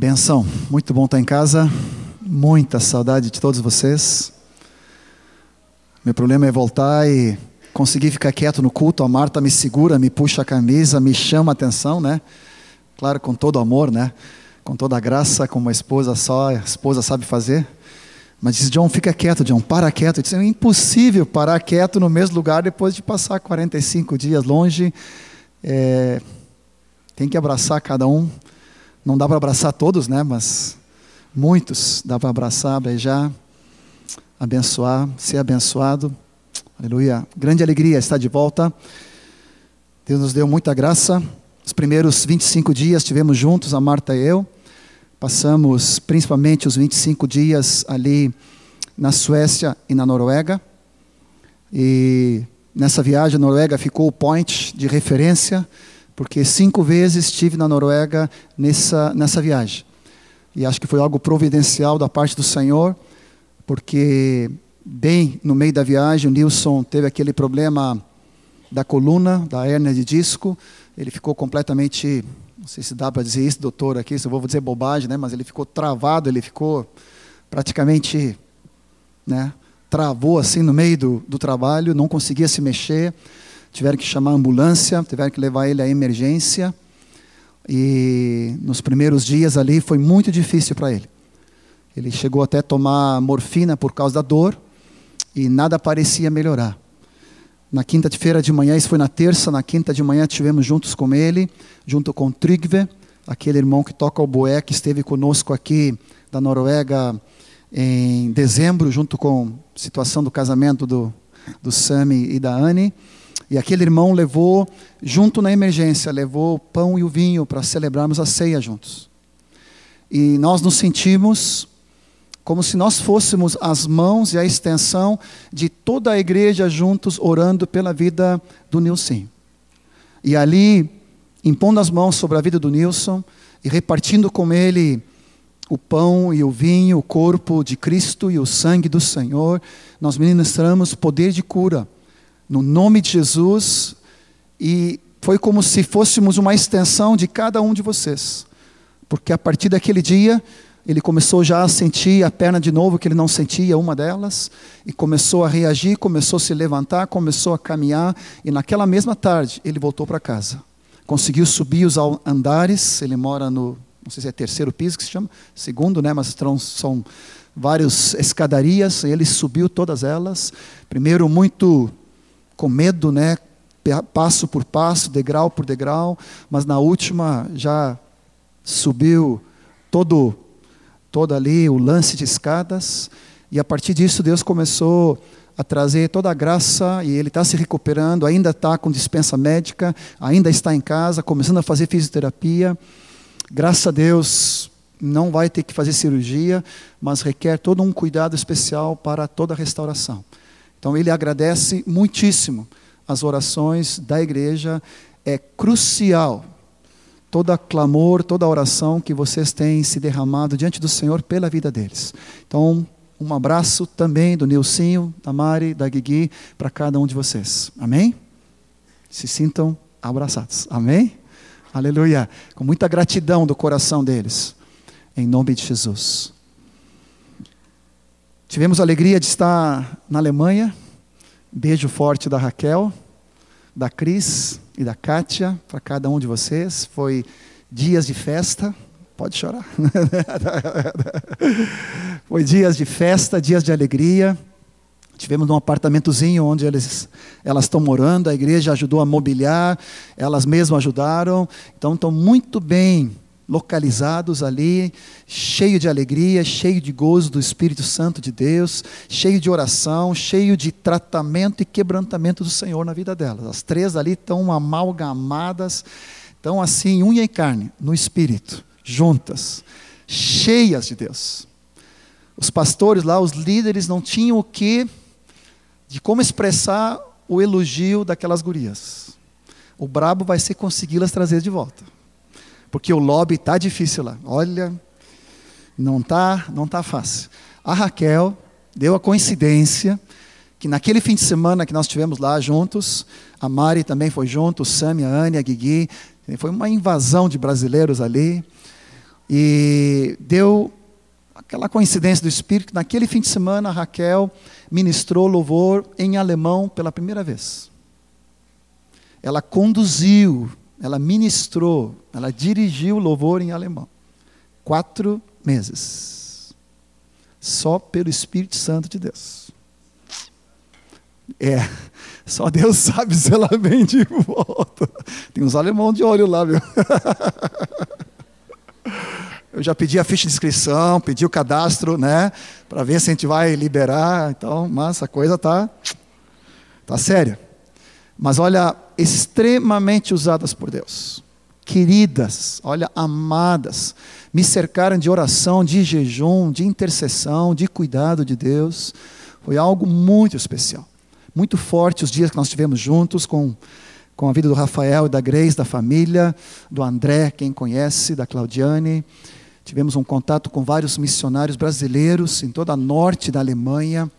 Benção, muito bom estar em casa, muita saudade de todos vocês. Meu problema é voltar e conseguir ficar quieto no culto. A Marta me segura, me puxa a camisa, me chama a atenção, né? Claro, com todo amor, né? Com toda a graça, como uma esposa só, a esposa sabe fazer. Mas diz, John, fica quieto, John, para quieto. Disse, é impossível parar quieto no mesmo lugar depois de passar 45 dias longe. É, tem que abraçar cada um. Não dá para abraçar todos, né? Mas muitos dá para abraçar, beijar, abençoar, ser abençoado. Aleluia. Grande alegria estar de volta. Deus nos deu muita graça. Os primeiros 25 dias tivemos juntos, a Marta e eu. Passamos principalmente os 25 dias ali na Suécia e na Noruega. E nessa viagem, a Noruega ficou o point de referência, porque cinco vezes estive na Noruega nessa, nessa viagem. E acho que foi algo providencial da parte do Senhor, porque bem no meio da viagem, o Nilson teve aquele problema da coluna, da hérnia de disco. Ele ficou completamente não sei se dá para dizer isso, doutor, aqui, se eu vou dizer bobagem, né? mas ele ficou travado, ele ficou praticamente, né? travou assim no meio do, do trabalho, não conseguia se mexer, tiveram que chamar a ambulância, tiveram que levar ele à emergência, e nos primeiros dias ali foi muito difícil para ele. Ele chegou até a tomar morfina por causa da dor, e nada parecia melhorar. Na quinta-feira de manhã, isso foi na terça, na quinta de manhã tivemos juntos com ele, junto com Trygve, aquele irmão que toca o boé, que esteve conosco aqui da Noruega em dezembro, junto com a situação do casamento do, do Sami e da Anne. E aquele irmão levou, junto na emergência, levou o pão e o vinho para celebrarmos a ceia juntos. E nós nos sentimos como se nós fôssemos as mãos e a extensão de toda a igreja juntos orando pela vida do Nilson. E ali, impondo as mãos sobre a vida do Nilson e repartindo com ele o pão e o vinho, o corpo de Cristo e o sangue do Senhor, nós ministramos poder de cura no nome de Jesus e foi como se fôssemos uma extensão de cada um de vocês. Porque a partir daquele dia, ele começou já a sentir a perna de novo, que ele não sentia uma delas, e começou a reagir, começou a se levantar, começou a caminhar, e naquela mesma tarde ele voltou para casa. Conseguiu subir os andares, ele mora no, não sei se é terceiro piso que se chama, segundo, né, mas são várias escadarias, ele subiu todas elas, primeiro muito com medo, né, passo por passo, degrau por degrau, mas na última já subiu todo todo ali o lance de escadas, e a partir disso Deus começou a trazer toda a graça e ele está se recuperando, ainda está com dispensa médica, ainda está em casa, começando a fazer fisioterapia. Graças a Deus, não vai ter que fazer cirurgia, mas requer todo um cuidado especial para toda a restauração. Então ele agradece muitíssimo as orações da igreja, é crucial toda clamor, toda oração que vocês têm se derramado diante do Senhor pela vida deles. Então, um abraço também do Nilcinho, da Mari, da Guigui, para cada um de vocês. Amém? Se sintam abraçados. Amém? Aleluia. Com muita gratidão do coração deles. Em nome de Jesus. Tivemos a alegria de estar na Alemanha. Beijo forte da Raquel, da Cris e da Kátia, para cada um de vocês. Foi dias de festa. Pode chorar. Foi dias de festa, dias de alegria. Tivemos um apartamentozinho onde eles, elas estão morando, a igreja ajudou a mobiliar, elas mesmas ajudaram. Então estão muito bem localizados ali, cheio de alegria, cheio de gozo do Espírito Santo de Deus, cheio de oração, cheio de tratamento e quebrantamento do Senhor na vida delas. As três ali estão amalgamadas, estão assim, unha e carne, no Espírito, juntas, cheias de Deus. Os pastores lá, os líderes, não tinham o que, de como expressar o elogio daquelas gurias. O brabo vai ser consegui-las trazer de volta porque o lobby está difícil lá. Olha, não está não tá fácil. A Raquel deu a coincidência que naquele fim de semana que nós tivemos lá juntos, a Mari também foi junto, o Sam, a Anne, a Guigui, foi uma invasão de brasileiros ali. E deu aquela coincidência do Espírito, naquele fim de semana, Raquel ministrou louvor em alemão pela primeira vez. Ela conduziu, ela ministrou, ela dirigiu louvor em alemão. Quatro meses. Só pelo Espírito Santo de Deus. É, só Deus sabe se ela vem de volta. Tem uns alemão de olho lá, viu? Eu já pedi a ficha de inscrição, pedi o cadastro, né? Para ver se a gente vai liberar. Então, mas a coisa tá, tá séria. Mas olha, extremamente usadas por Deus. Queridas, olha, amadas, me cercaram de oração, de jejum, de intercessão, de cuidado de Deus. Foi algo muito especial. Muito forte os dias que nós tivemos juntos com, com a vida do Rafael e da Grace, da família, do André, quem conhece, da Claudiane. Tivemos um contato com vários missionários brasileiros em toda a norte da Alemanha.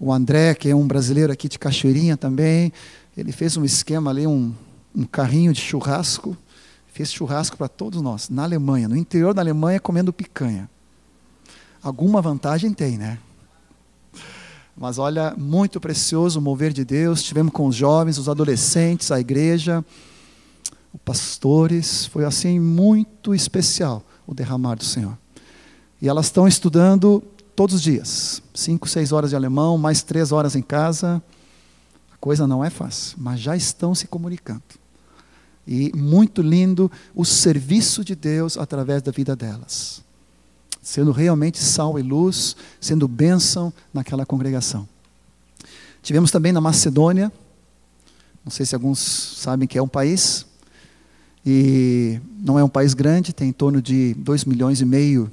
O André, que é um brasileiro aqui de Cachoeirinha também, ele fez um esquema ali, um, um carrinho de churrasco, fez churrasco para todos nós, na Alemanha, no interior da Alemanha, comendo picanha. Alguma vantagem tem, né? Mas olha, muito precioso o mover de Deus. Tivemos com os jovens, os adolescentes, a igreja, os pastores. Foi assim muito especial o derramar do Senhor. E elas estão estudando todos os dias, cinco, seis horas de alemão, mais três horas em casa. Coisa não é fácil, mas já estão se comunicando. E muito lindo o serviço de Deus através da vida delas. Sendo realmente sal e luz, sendo bênção naquela congregação. Tivemos também na Macedônia, não sei se alguns sabem que é um país, e não é um país grande, tem em torno de 2 milhões e meio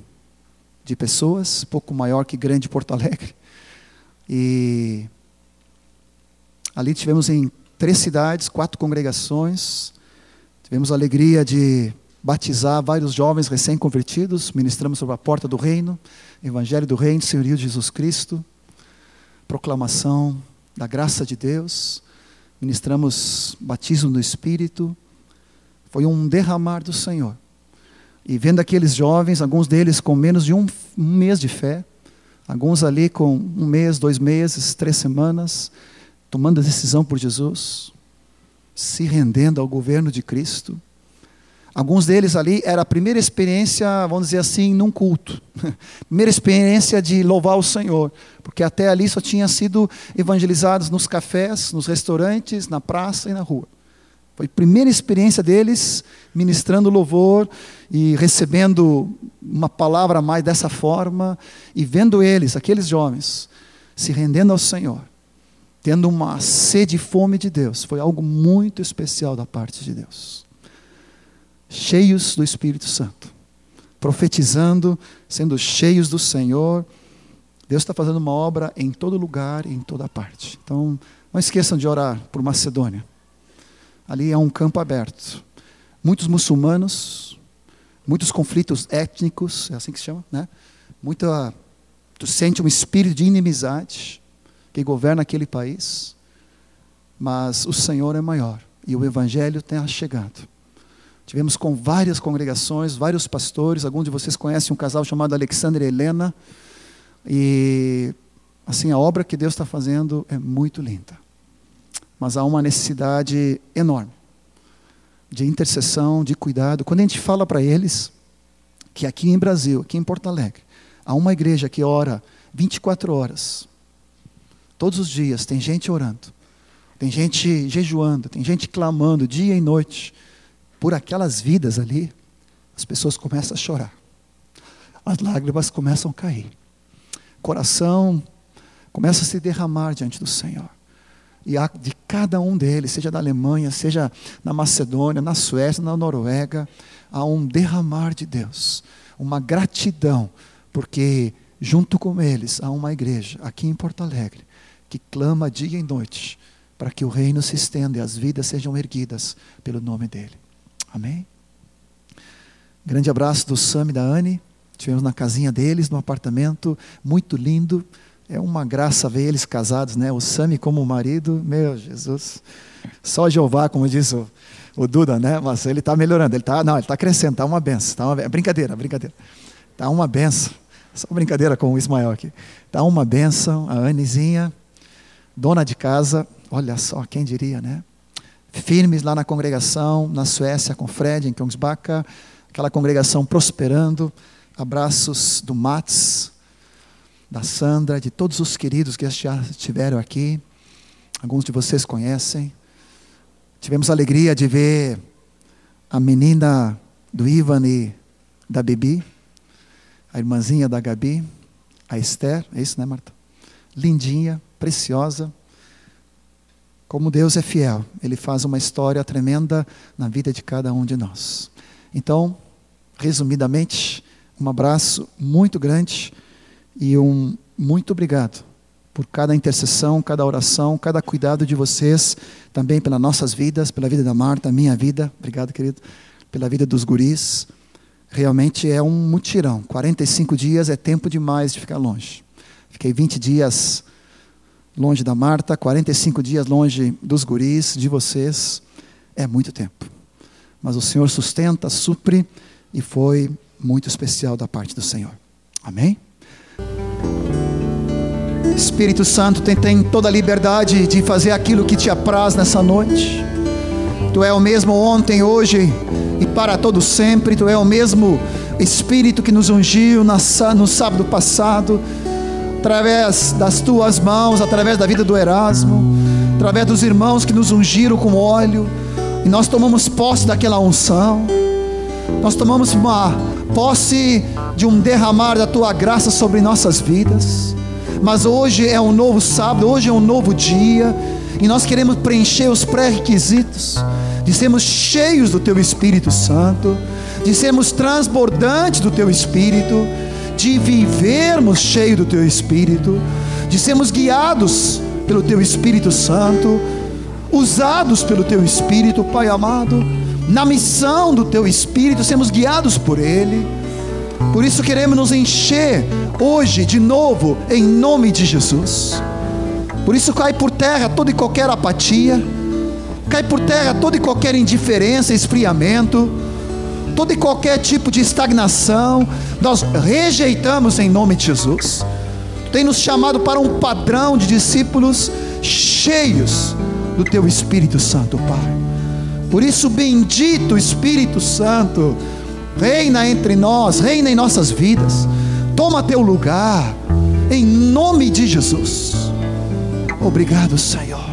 de pessoas, pouco maior que grande Porto Alegre. E ali tivemos em três cidades, quatro congregações. Tivemos a alegria de batizar vários jovens recém-convertidos, ministramos sobre a porta do reino, Evangelho do Reino, Senhorio de Jesus Cristo, proclamação da graça de Deus, ministramos batismo no Espírito, foi um derramar do Senhor. E vendo aqueles jovens, alguns deles com menos de um, um mês de fé, alguns ali com um mês, dois meses, três semanas, tomando a decisão por Jesus, se rendendo ao governo de Cristo. Alguns deles ali era a primeira experiência, vamos dizer assim, num culto. primeira experiência de louvar o Senhor, porque até ali só tinha sido evangelizados nos cafés, nos restaurantes, na praça e na rua. Foi a primeira experiência deles ministrando louvor e recebendo uma palavra mais dessa forma e vendo eles, aqueles jovens, se rendendo ao Senhor, tendo uma sede e fome de Deus. Foi algo muito especial da parte de Deus. Cheios do Espírito Santo, profetizando, sendo cheios do Senhor. Deus está fazendo uma obra em todo lugar, em toda parte. Então, não esqueçam de orar por Macedônia ali é um campo aberto. Muitos muçulmanos, muitos conflitos étnicos, é assim que se chama, né? Muita, tu sente um espírito de inimizade que governa aquele país, mas o Senhor é maior e o Evangelho tem chegado. Tivemos com várias congregações, vários pastores, alguns de vocês conhecem um casal chamado Alexandre e Helena, e assim a obra que Deus está fazendo é muito linda mas há uma necessidade enorme de intercessão, de cuidado. Quando a gente fala para eles que aqui em Brasil, aqui em Porto Alegre, há uma igreja que ora 24 horas, todos os dias, tem gente orando, tem gente jejuando, tem gente clamando dia e noite por aquelas vidas ali, as pessoas começam a chorar, as lágrimas começam a cair, coração começa a se derramar diante do Senhor. E de cada um deles, seja da Alemanha, seja na Macedônia, na Suécia, na Noruega, há um derramar de Deus, uma gratidão, porque junto com eles há uma igreja aqui em Porto Alegre que clama dia e noite para que o reino se estenda e as vidas sejam erguidas pelo nome dele. Amém? Grande abraço do Sam e da Anne. Estivemos na casinha deles, no apartamento, muito lindo. É uma graça ver eles casados, né? O Sami como marido, meu Jesus. Só Jeová, como diz o, o Duda, né? Mas ele está melhorando, ele está, não, ele está crescendo, está uma benção, tá uma brincadeira, brincadeira, está uma benção. Só brincadeira com o Ismael aqui. Está uma benção, a Anizinha, dona de casa, olha só, quem diria, né? Firmes lá na congregação, na Suécia, com Fred, em Kongsbacka, aquela congregação prosperando. Abraços do Mats, da Sandra, de todos os queridos que já estiveram aqui. Alguns de vocês conhecem. Tivemos a alegria de ver a menina do Ivan e da Bibi a irmãzinha da Gabi, a Esther, é isso, né, Marta? Lindinha, preciosa. Como Deus é fiel, Ele faz uma história tremenda na vida de cada um de nós. Então, resumidamente, um abraço muito grande e um muito obrigado por cada intercessão, cada oração, cada cuidado de vocês, também pelas nossas vidas, pela vida da Marta, minha vida, obrigado, querido, pela vida dos guris realmente é um mutirão. 45 dias é tempo demais de ficar longe. Fiquei 20 dias longe da Marta, 45 dias longe dos guris, de vocês. É muito tempo. Mas o Senhor sustenta, supre e foi muito especial da parte do Senhor. Amém? Espírito Santo tem, tem toda a liberdade de fazer aquilo que te apraz nessa noite. Tu é o mesmo ontem, hoje e para todo sempre. Tu é o mesmo Espírito que nos ungiu no sábado passado, através das tuas mãos, através da vida do Erasmo, através dos irmãos que nos ungiram com óleo, e nós tomamos posse daquela unção. Nós tomamos uma posse de um derramar da tua graça sobre nossas vidas. Mas hoje é um novo sábado, hoje é um novo dia, e nós queremos preencher os pré-requisitos de sermos cheios do Teu Espírito Santo, de sermos transbordantes do Teu Espírito, de vivermos cheios do Teu Espírito, de sermos guiados pelo Teu Espírito Santo, usados pelo Teu Espírito, Pai amado, na missão do Teu Espírito, sermos guiados por Ele. Por isso queremos nos encher hoje de novo, em nome de Jesus. Por isso cai por terra toda e qualquer apatia Cai por terra toda e qualquer indiferença, esfriamento, todo e qualquer tipo de estagnação, nós rejeitamos em nome de Jesus. Tem nos chamado para um padrão de discípulos cheios do Teu Espírito Santo, Pai. Por isso, bendito Espírito Santo, reina entre nós, reina em nossas vidas, toma teu lugar, em nome de Jesus. Obrigado, Senhor.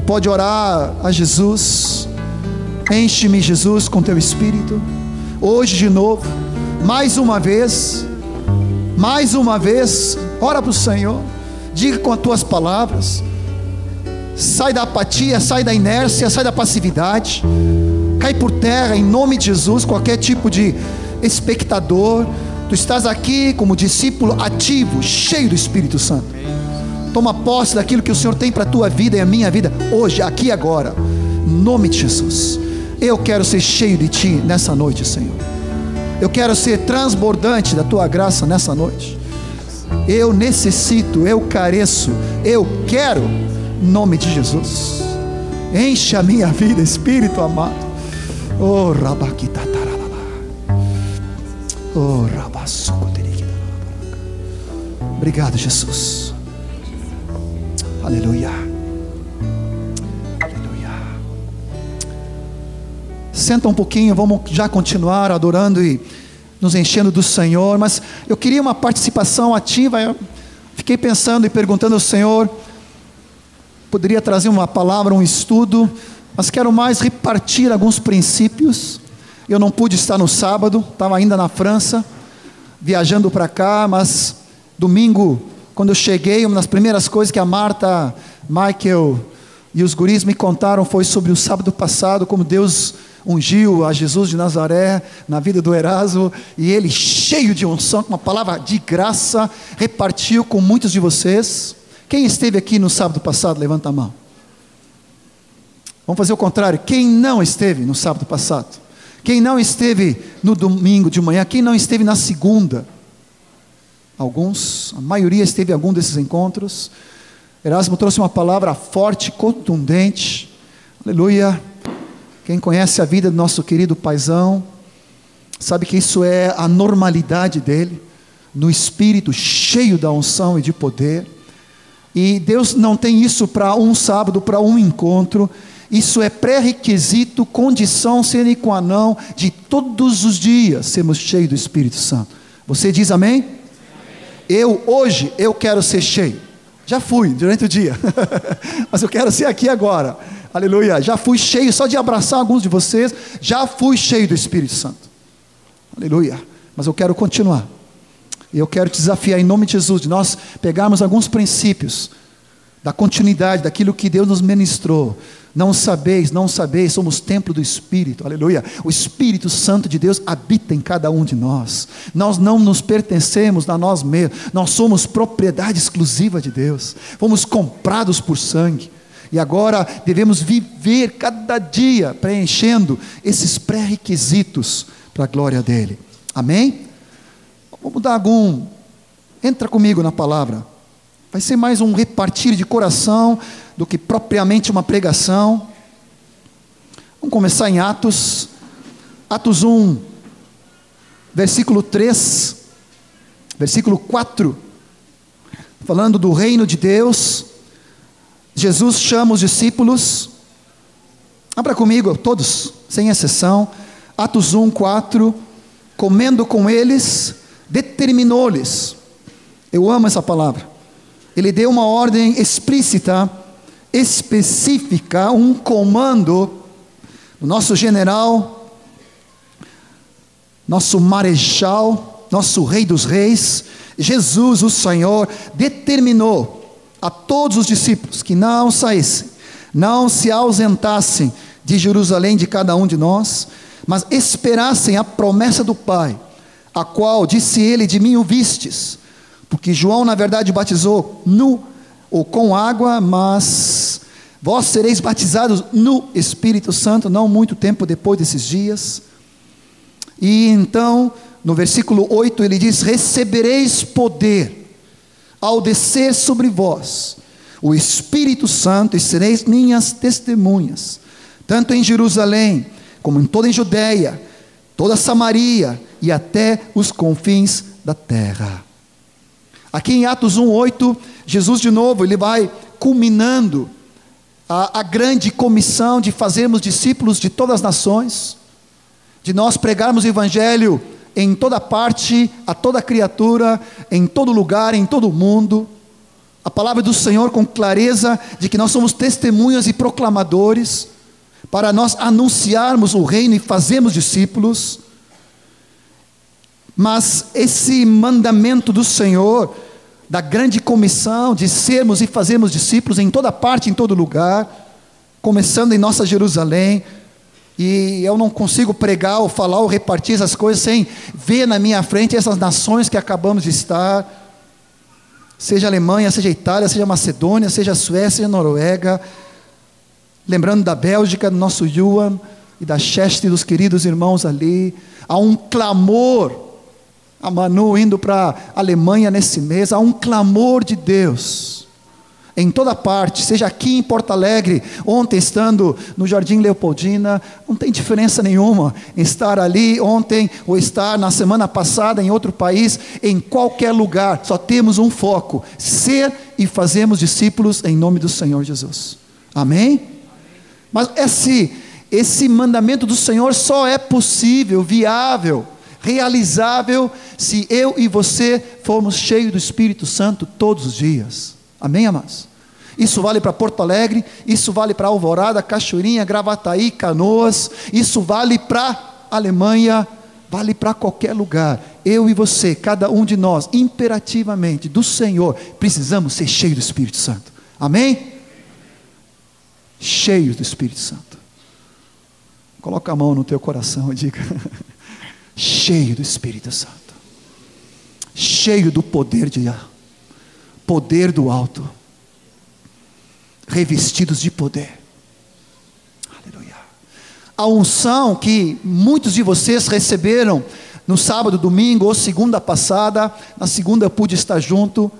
Tu pode orar a Jesus. Enche-me, Jesus, com teu espírito. Hoje de novo, mais uma vez, mais uma vez, ora para o Senhor. Diga com as tuas palavras. Sai da apatia, sai da inércia, sai da passividade. Cai por terra em nome de Jesus, qualquer tipo de espectador. Tu estás aqui como discípulo ativo, cheio do Espírito Santo. Toma posse daquilo que o Senhor tem para a tua vida e a minha vida, hoje, aqui e agora. Em nome de Jesus. Eu quero ser cheio de Ti nessa noite, Senhor. Eu quero ser transbordante da Tua graça nessa noite. Eu necessito, eu careço, eu quero, em nome de Jesus. Enche a minha vida, Espírito amado. Oh, Oh, Obrigado, Jesus. Aleluia. Aleluia. Senta um pouquinho, vamos já continuar adorando e nos enchendo do Senhor, mas eu queria uma participação ativa. Eu fiquei pensando e perguntando ao Senhor, poderia trazer uma palavra, um estudo, mas quero mais repartir alguns princípios. Eu não pude estar no sábado, estava ainda na França, viajando para cá, mas domingo quando eu cheguei, uma das primeiras coisas que a Marta, Michael e os guris me contaram foi sobre o sábado passado, como Deus ungiu a Jesus de Nazaré na vida do Erasmo, e ele, cheio de unção, com uma palavra de graça, repartiu com muitos de vocês. Quem esteve aqui no sábado passado, levanta a mão. Vamos fazer o contrário. Quem não esteve no sábado passado? Quem não esteve no domingo de manhã? Quem não esteve na segunda? Alguns, a maioria esteve em algum desses encontros. Erasmo trouxe uma palavra forte, contundente. Aleluia. Quem conhece a vida do nosso querido paizão, sabe que isso é a normalidade dele, no espírito cheio da unção e de poder. E Deus não tem isso para um sábado, para um encontro. Isso é pré-requisito, condição sine qua non de todos os dias sermos cheios do Espírito Santo. Você diz amém? Eu hoje eu quero ser cheio. Já fui durante o dia, mas eu quero ser aqui agora. Aleluia. Já fui cheio, só de abraçar alguns de vocês, já fui cheio do Espírito Santo. Aleluia. Mas eu quero continuar. E eu quero te desafiar em nome de Jesus, de nós pegarmos alguns princípios da continuidade daquilo que Deus nos ministrou. Não sabeis, não sabeis, somos templo do Espírito, aleluia. O Espírito Santo de Deus habita em cada um de nós. Nós não nos pertencemos a nós mesmos, nós somos propriedade exclusiva de Deus. Fomos comprados por sangue. E agora devemos viver cada dia preenchendo esses pré-requisitos para a glória dele. Amém? Vamos dar algum. Entra comigo na palavra. Vai ser mais um repartir de coração do que propriamente uma pregação. Vamos começar em Atos, Atos 1, versículo 3, versículo 4, falando do reino de Deus. Jesus chama os discípulos, abra comigo, todos, sem exceção, Atos 1, 4, comendo com eles, determinou-lhes, eu amo essa palavra, ele deu uma ordem explícita, específica, um comando, o nosso general, nosso marechal, nosso rei dos reis, Jesus, o Senhor, determinou a todos os discípulos que não saíssem, não se ausentassem de Jerusalém de cada um de nós, mas esperassem a promessa do Pai, a qual disse ele: De mim o vistes porque João, na verdade, batizou nu ou com água, mas vós sereis batizados no Espírito Santo, não muito tempo depois desses dias. E então, no versículo 8, ele diz: Recebereis poder ao descer sobre vós o Espírito Santo, e sereis minhas testemunhas, tanto em Jerusalém, como em toda a Judéia, toda a Samaria e até os confins da terra. Aqui em Atos 1:8, Jesus de novo, ele vai culminando a, a, grande comissão de fazermos discípulos de todas as nações, de nós pregarmos o evangelho em toda parte, a toda criatura, em todo lugar, em todo mundo. A palavra do Senhor com clareza de que nós somos testemunhas e proclamadores para nós anunciarmos o reino e fazermos discípulos. Mas esse mandamento do Senhor, da grande comissão de sermos e fazermos discípulos em toda parte, em todo lugar, começando em nossa Jerusalém, e eu não consigo pregar ou falar ou repartir essas coisas sem ver na minha frente essas nações que acabamos de estar, seja Alemanha, seja Itália, seja Macedônia, seja Suécia, seja Noruega, lembrando da Bélgica, do nosso Yuan e da Cheste dos queridos irmãos ali, há um clamor a Manu indo para a Alemanha nesse mês, há um clamor de Deus em toda parte, seja aqui em Porto Alegre, ontem estando no Jardim Leopoldina, não tem diferença nenhuma estar ali ontem ou estar na semana passada em outro país, em qualquer lugar, só temos um foco: ser e fazermos discípulos em nome do Senhor Jesus. Amém? Mas esse, esse mandamento do Senhor só é possível, viável, realizável se eu e você formos cheios do Espírito Santo todos os dias. Amém, amados? Isso vale para Porto Alegre, isso vale para Alvorada, Cachoeirinha, Gravataí, Canoas, isso vale para Alemanha, vale para qualquer lugar. Eu e você, cada um de nós, imperativamente do Senhor, precisamos ser cheios do Espírito Santo. Amém? Cheios do Espírito Santo. Coloca a mão no teu coração e diga: cheio do Espírito Santo, cheio do poder de poder do alto, revestidos de poder. Aleluia. A unção que muitos de vocês receberam no sábado, domingo ou segunda passada, na segunda eu pude estar junto.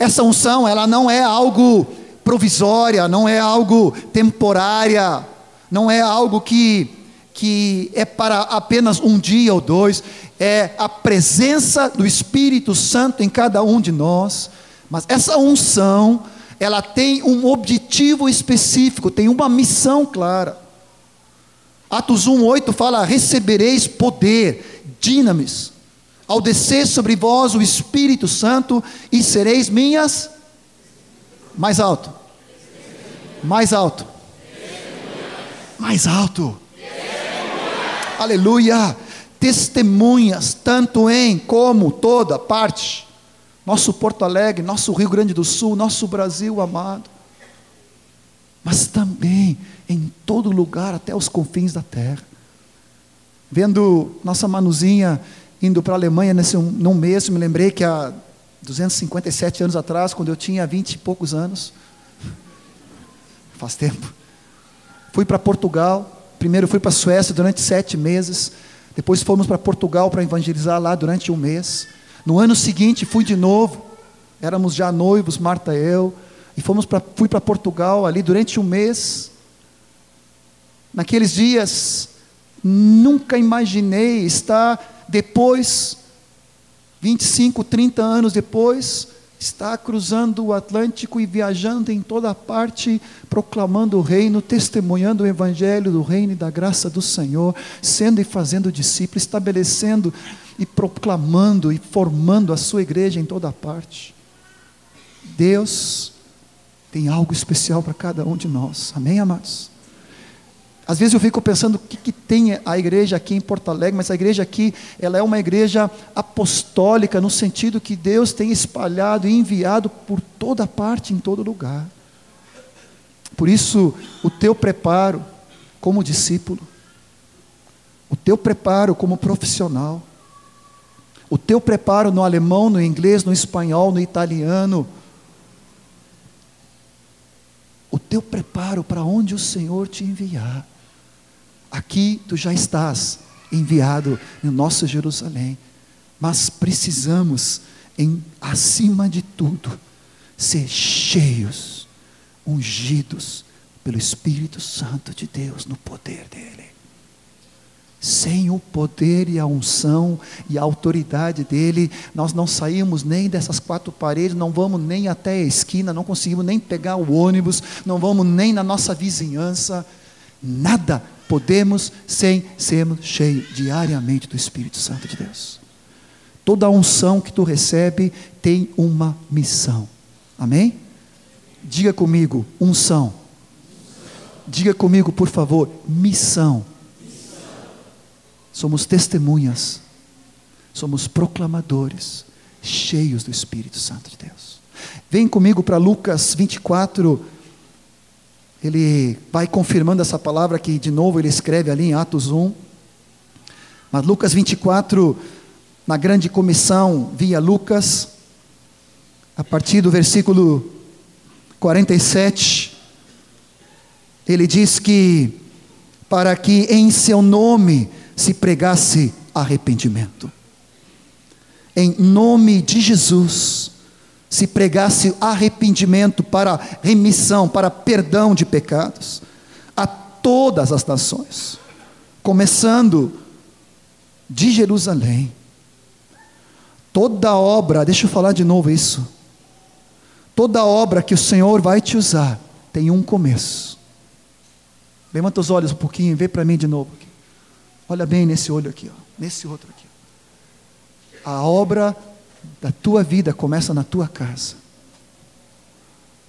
Essa unção, ela não é algo provisória, não é algo temporária, não é algo que, que é para apenas um dia ou dois, é a presença do Espírito Santo em cada um de nós. Mas essa unção, ela tem um objetivo específico, tem uma missão clara. Atos 1:8 fala: "Recebereis poder, dinamis, ao descer sobre vós o Espírito Santo e sereis minhas mais alto. Mais alto. Mais alto. Aleluia. Testemunhas, tanto em como toda parte. Nosso Porto Alegre, nosso Rio Grande do Sul, nosso Brasil amado. Mas também em todo lugar, até os confins da terra. Vendo nossa Manuzinha indo para a Alemanha nesse num mês, me lembrei que há 257 anos atrás, quando eu tinha 20 e poucos anos, faz tempo, fui para Portugal. Primeiro fui para a Suécia durante sete meses. Depois fomos para Portugal para evangelizar lá durante um mês. No ano seguinte fui de novo. Éramos já noivos, Marta e eu. E fomos pra, fui para Portugal ali durante um mês. Naqueles dias, nunca imaginei estar depois 25, 30 anos depois, está cruzando o Atlântico e viajando em toda parte, proclamando o reino, testemunhando o evangelho do reino e da graça do Senhor, sendo e fazendo discípulos, estabelecendo e proclamando e formando a sua igreja em toda parte. Deus tem algo especial para cada um de nós. Amém, amados? Às vezes eu fico pensando o que, que, tem a igreja aqui em Porto Alegre, mas a igreja aqui, ela é uma igreja apostólica, no sentido que Deus tem espalhado e enviado por toda parte, em todo lugar. Por isso, o teu preparo como discípulo, o teu preparo como profissional, o teu preparo no alemão, no inglês, no espanhol, no italiano, o teu preparo para onde o Senhor te enviar. Aqui tu já estás enviado no nosso Jerusalém, mas precisamos, em, acima de tudo, ser cheios, ungidos pelo Espírito Santo de Deus, no poder dEle. Sem o poder e a unção e a autoridade dele, nós não saímos nem dessas quatro paredes, não vamos nem até a esquina, não conseguimos nem pegar o ônibus, não vamos nem na nossa vizinhança, nada podemos sem sermos cheios diariamente do Espírito Santo de Deus. Toda unção que tu recebe tem uma missão. Amém? Diga comigo, unção. Diga comigo, por favor, missão. Somos testemunhas. Somos proclamadores, cheios do Espírito Santo de Deus. Vem comigo para Lucas 24, ele vai confirmando essa palavra que de novo ele escreve ali em Atos 1. Mas Lucas 24, na grande comissão via Lucas, a partir do versículo 47, ele diz que para que em seu nome se pregasse arrependimento. Em nome de Jesus, se pregasse arrependimento para remissão, para perdão de pecados, a todas as nações, começando de Jerusalém. Toda obra, deixa eu falar de novo isso. Toda obra que o Senhor vai te usar tem um começo. Levanta os olhos um pouquinho, vê para mim de novo. Aqui. Olha bem nesse olho aqui, ó, nesse outro aqui. A obra da tua vida começa na tua casa.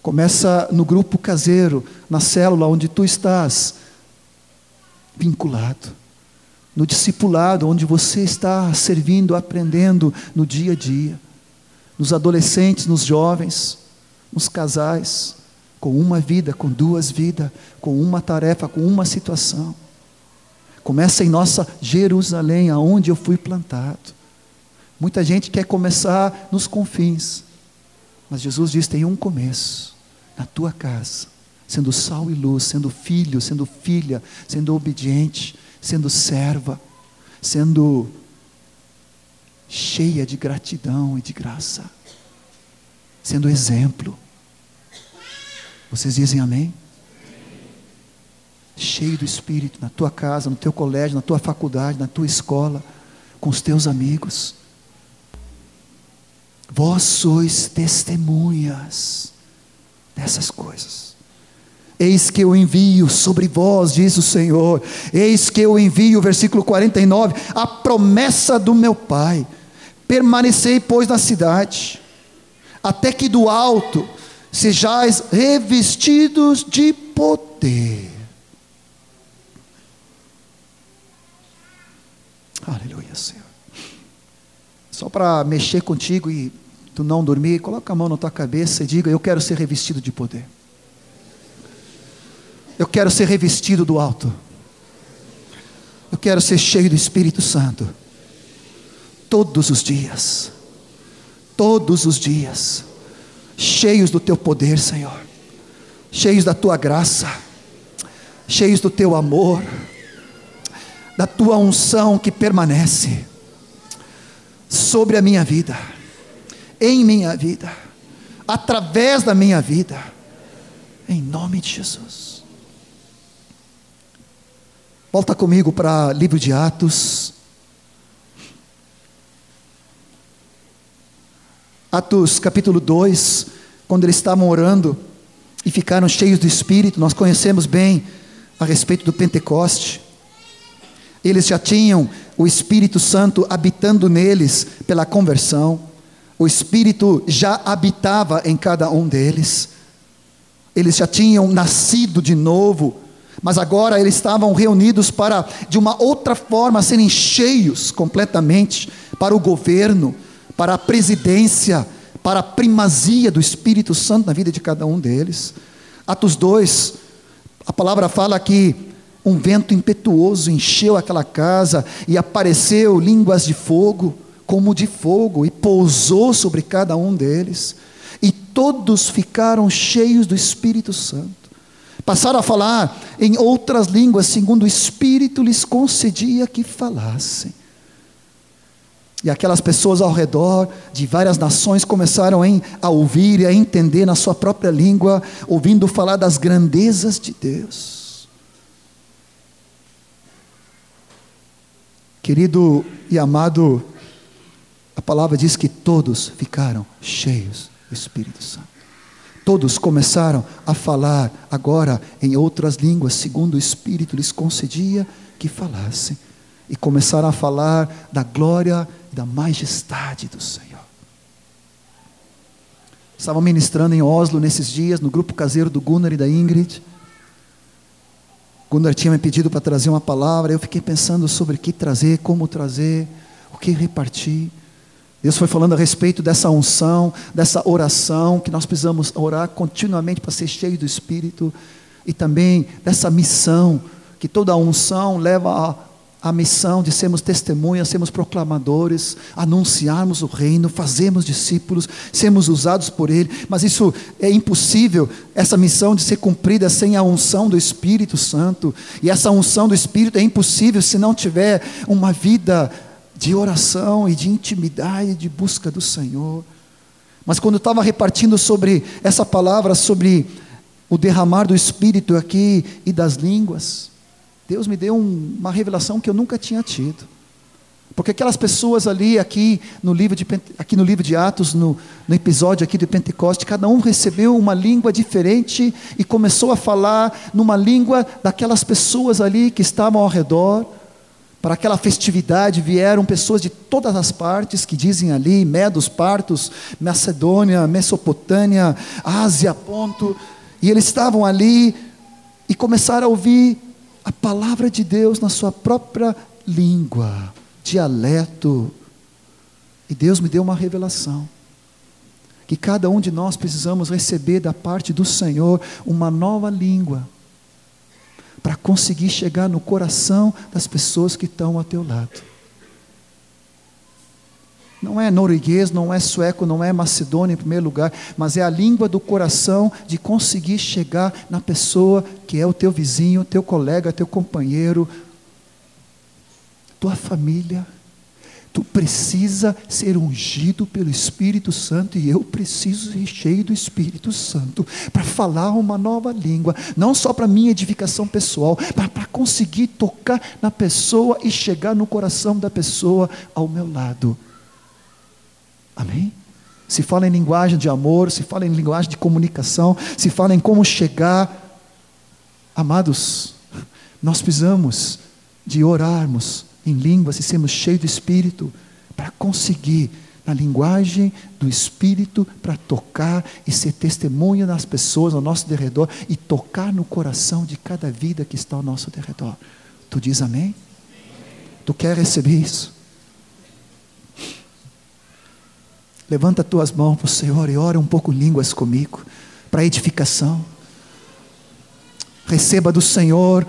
Começa no grupo caseiro, na célula onde tu estás vinculado. No discipulado, onde você está servindo, aprendendo no dia a dia. Nos adolescentes, nos jovens, nos casais, com uma vida, com duas vidas, com uma tarefa, com uma situação. Começa em nossa Jerusalém, aonde eu fui plantado. Muita gente quer começar nos confins, mas Jesus diz: tem um começo, na tua casa, sendo sal e luz, sendo filho, sendo filha, sendo obediente, sendo serva, sendo cheia de gratidão e de graça. sendo exemplo. Vocês dizem amém? Cheio do Espírito, na tua casa, no teu colégio, na tua faculdade, na tua escola, com os teus amigos. Vós sois testemunhas dessas coisas. Eis que eu envio sobre vós, diz o Senhor. Eis que eu envio, versículo 49, a promessa do meu Pai. Permanecei, pois, na cidade, até que do alto sejais revestidos de poder. Aleluia, Senhor. Só para mexer contigo e tu não dormir, coloca a mão na tua cabeça e diga: Eu quero ser revestido de poder. Eu quero ser revestido do alto. Eu quero ser cheio do Espírito Santo. Todos os dias. Todos os dias cheios do teu poder, Senhor, cheios da tua graça, cheios do teu amor, da tua unção que permanece sobre a minha vida, em minha vida, através da minha vida, em nome de Jesus. Volta comigo para o livro de Atos. Atos capítulo 2, quando eles estavam orando e ficaram cheios do Espírito, nós conhecemos bem a respeito do Pentecoste. Eles já tinham o Espírito Santo habitando neles pela conversão, o Espírito já habitava em cada um deles, eles já tinham nascido de novo, mas agora eles estavam reunidos para, de uma outra forma, serem cheios completamente para o governo, para a presidência, para a primazia do Espírito Santo na vida de cada um deles. Atos 2, a palavra fala que um vento impetuoso encheu aquela casa e apareceu línguas de fogo, como de fogo, e pousou sobre cada um deles, e todos ficaram cheios do Espírito Santo. Passaram a falar em outras línguas, segundo o Espírito lhes concedia que falassem. E aquelas pessoas ao redor de várias nações começaram a ouvir e a entender na sua própria língua, ouvindo falar das grandezas de Deus. Querido e amado, a palavra diz que todos ficaram cheios do Espírito Santo. Todos começaram a falar agora em outras línguas, segundo o Espírito lhes concedia que falassem. E começaram a falar da glória da majestade do Senhor. Estava ministrando em Oslo nesses dias, no grupo caseiro do Gunnar e da Ingrid. Gunnar tinha me pedido para trazer uma palavra, eu fiquei pensando sobre o que trazer, como trazer, o que repartir. Deus foi falando a respeito dessa unção, dessa oração, que nós precisamos orar continuamente para ser cheio do Espírito, e também dessa missão, que toda unção leva a missão de sermos testemunhas, sermos proclamadores, anunciarmos o reino, fazermos discípulos, sermos usados por Ele, mas isso é impossível, essa missão de ser cumprida sem a unção do Espírito Santo, e essa unção do Espírito é impossível se não tiver uma vida de oração e de intimidade, de busca do Senhor. Mas quando eu estava repartindo sobre essa palavra, sobre o derramar do Espírito aqui e das línguas, Deus me deu um, uma revelação que eu nunca tinha tido. Porque aquelas pessoas ali, aqui no livro de, aqui no livro de Atos, no, no episódio aqui do Pentecoste, cada um recebeu uma língua diferente e começou a falar numa língua daquelas pessoas ali que estavam ao redor. Para aquela festividade vieram pessoas de todas as partes que dizem ali, Medos, Partos, Macedônia, Mesopotâmia, Ásia, Ponto, e eles estavam ali e começaram a ouvir a palavra de Deus na sua própria língua, dialeto. E Deus me deu uma revelação. Que cada um de nós precisamos receber da parte do Senhor uma nova língua, para conseguir chegar no coração das pessoas que estão ao teu lado. Não é norueguês, não é sueco, não é macedônia em primeiro lugar, mas é a língua do coração de conseguir chegar na pessoa que é o teu vizinho, teu colega, teu companheiro, tua família, Tu precisa ser ungido pelo Espírito Santo e eu preciso ser cheio do Espírito Santo para falar uma nova língua, não só para minha edificação pessoal, mas para conseguir tocar na pessoa e chegar no coração da pessoa ao meu lado. Amém? Se fala em linguagem de amor, se fala em linguagem de comunicação, se fala em como chegar. Amados, nós precisamos de orarmos em línguas e sermos cheios do Espírito para conseguir, na linguagem do Espírito, para tocar e ser testemunha das pessoas ao nosso derredor e tocar no coração de cada vida que está ao nosso derredor. Tu diz amém? Tu quer receber isso? Levanta tuas mãos para o Senhor e ora um pouco línguas comigo, para edificação. Receba do Senhor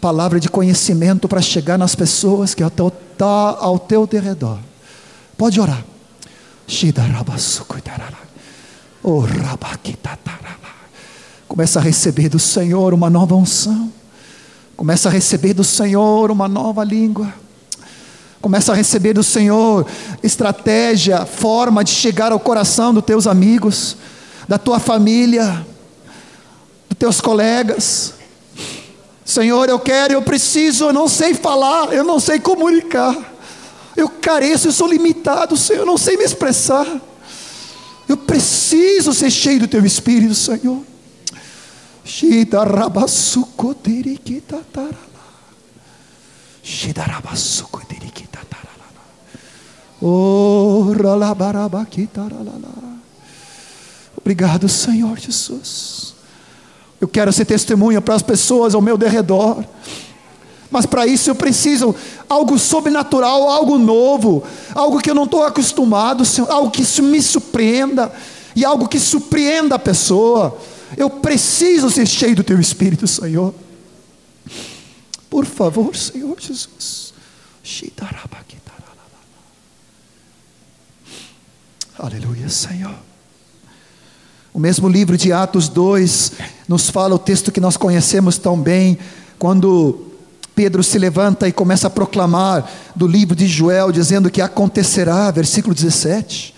palavra de conhecimento para chegar nas pessoas que estão tá ao teu derredor. Pode orar. Começa a receber do Senhor uma nova unção. Começa a receber do Senhor uma nova língua. Começa a receber do Senhor estratégia, forma de chegar ao coração dos teus amigos, da tua família, dos teus colegas. Senhor, eu quero, eu preciso, eu não sei falar, eu não sei comunicar. Eu careço, eu sou limitado, Senhor, eu não sei me expressar. Eu preciso ser cheio do teu espírito, Senhor. Obrigado, Senhor Jesus. Eu quero ser testemunha para as pessoas ao meu derredor. Mas para isso eu preciso algo sobrenatural, algo novo, algo que eu não estou acostumado, algo que me surpreenda e algo que surpreenda a pessoa. Eu preciso ser cheio do Teu Espírito, Senhor. Por favor, Senhor Jesus. Aleluia, Senhor. O mesmo livro de Atos 2 nos fala o texto que nós conhecemos tão bem, quando Pedro se levanta e começa a proclamar do livro de Joel, dizendo que acontecerá, versículo 17,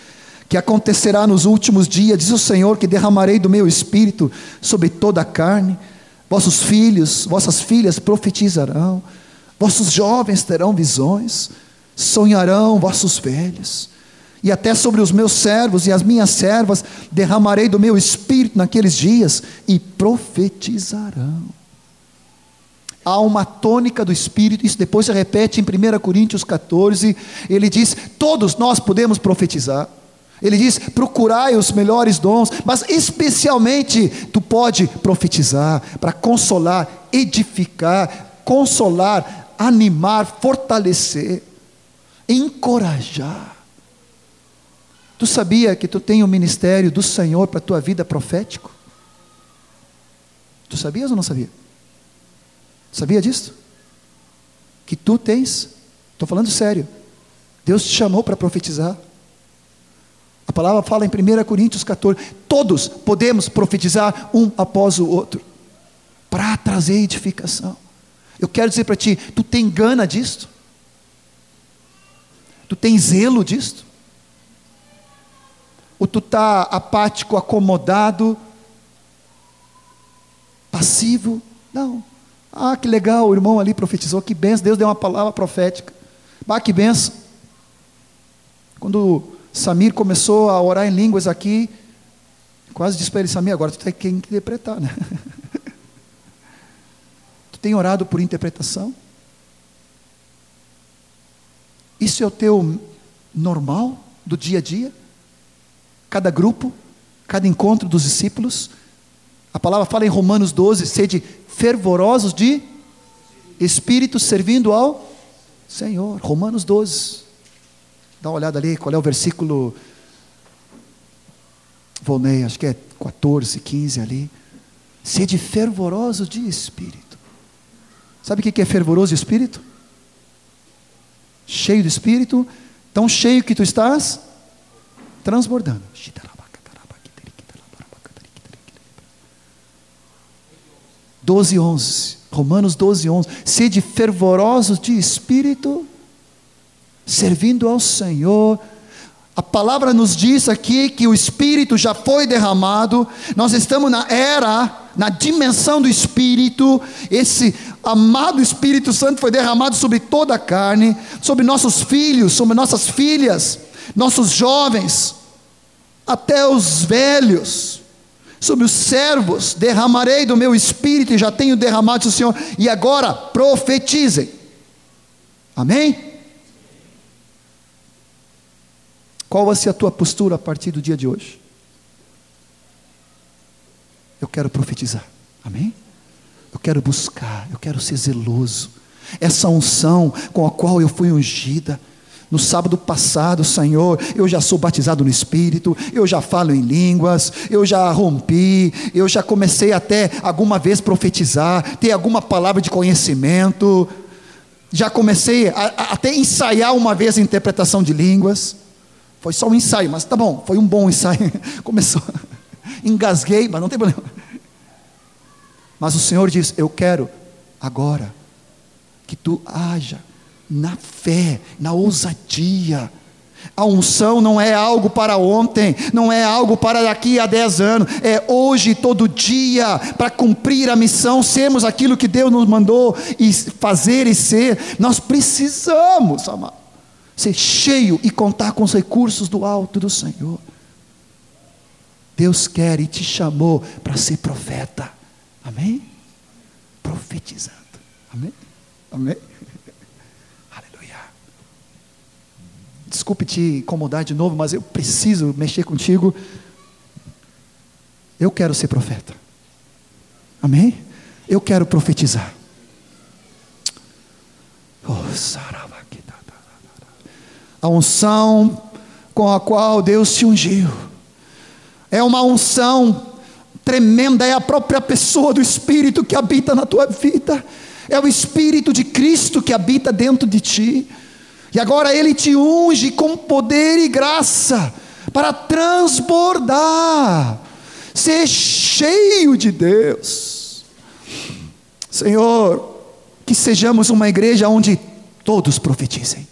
que acontecerá nos últimos dias, diz o Senhor, que derramarei do meu espírito sobre toda a carne, vossos filhos, vossas filhas profetizarão, vossos jovens terão visões, sonharão vossos velhos e até sobre os meus servos e as minhas servas derramarei do meu espírito naqueles dias e profetizarão. Há uma tônica do espírito, isso depois se repete em 1 Coríntios 14, ele diz: todos nós podemos profetizar. Ele diz: procurai os melhores dons, mas especialmente tu pode profetizar para consolar, edificar, consolar, animar, fortalecer, encorajar. Tu sabia que tu tem o um ministério do Senhor para a tua vida profético? Tu sabias ou não sabia? Sabia disso? Que tu tens, estou falando sério, Deus te chamou para profetizar. A palavra fala em 1 Coríntios 14: todos podemos profetizar um após o outro, para trazer edificação. Eu quero dizer para ti: tu tem gana disto? Tu tem zelo disto? Ou tu está apático, acomodado, passivo? Não. Ah, que legal, o irmão ali profetizou, que benção, Deus deu uma palavra profética. Ah, que benção. Quando Samir começou a orar em línguas aqui, quase disse para ele, Samir, agora tu tem que interpretar, né? tu tem orado por interpretação? Isso é o teu normal do dia a dia? Cada grupo, cada encontro dos discípulos. A palavra fala em Romanos 12: sede fervorosos de espírito servindo ao Senhor. Romanos 12. Dá uma olhada ali, qual é o versículo. Volnei, acho que é 14, 15 ali. Sede fervorosos de espírito. Sabe o que é fervoroso de espírito? Cheio de espírito, tão cheio que tu estás transbordando. 12, 11. Romanos 12, 11. Sede fervorosos de espírito, servindo ao Senhor. A palavra nos diz aqui que o Espírito já foi derramado, nós estamos na era, na dimensão do Espírito, esse amado Espírito Santo foi derramado sobre toda a carne, sobre nossos filhos, sobre nossas filhas, nossos jovens, até os velhos, sobre os servos, derramarei do meu Espírito, e já tenho derramado o Senhor, e agora profetizem. Amém? Qual vai ser a tua postura a partir do dia de hoje? Eu quero profetizar, amém? Eu quero buscar, eu quero ser zeloso. Essa unção com a qual eu fui ungida, no sábado passado, Senhor, eu já sou batizado no Espírito, eu já falo em línguas, eu já rompi, eu já comecei até alguma vez profetizar, ter alguma palavra de conhecimento, já comecei a, a, até ensaiar uma vez a interpretação de línguas. Foi só um ensaio, mas tá bom, foi um bom ensaio. Começou. Engasguei, mas não tem problema. Mas o Senhor diz: Eu quero agora que tu haja na fé, na ousadia. A unção não é algo para ontem, não é algo para daqui a dez anos, é hoje, todo dia, para cumprir a missão, sermos aquilo que Deus nos mandou e fazer e ser. Nós precisamos, amado ser cheio e contar com os recursos do alto do Senhor. Deus quer e te chamou para ser profeta. Amém? Profetizando. Amém? Amém? Aleluia. Desculpe te incomodar de novo, mas eu preciso mexer contigo. Eu quero ser profeta. Amém? Eu quero profetizar. Oh, a unção com a qual Deus te ungiu. É uma unção tremenda, é a própria pessoa do Espírito que habita na tua vida, é o Espírito de Cristo que habita dentro de ti, e agora Ele te unge com poder e graça para transbordar, ser cheio de Deus. Senhor, que sejamos uma igreja onde todos profetizem.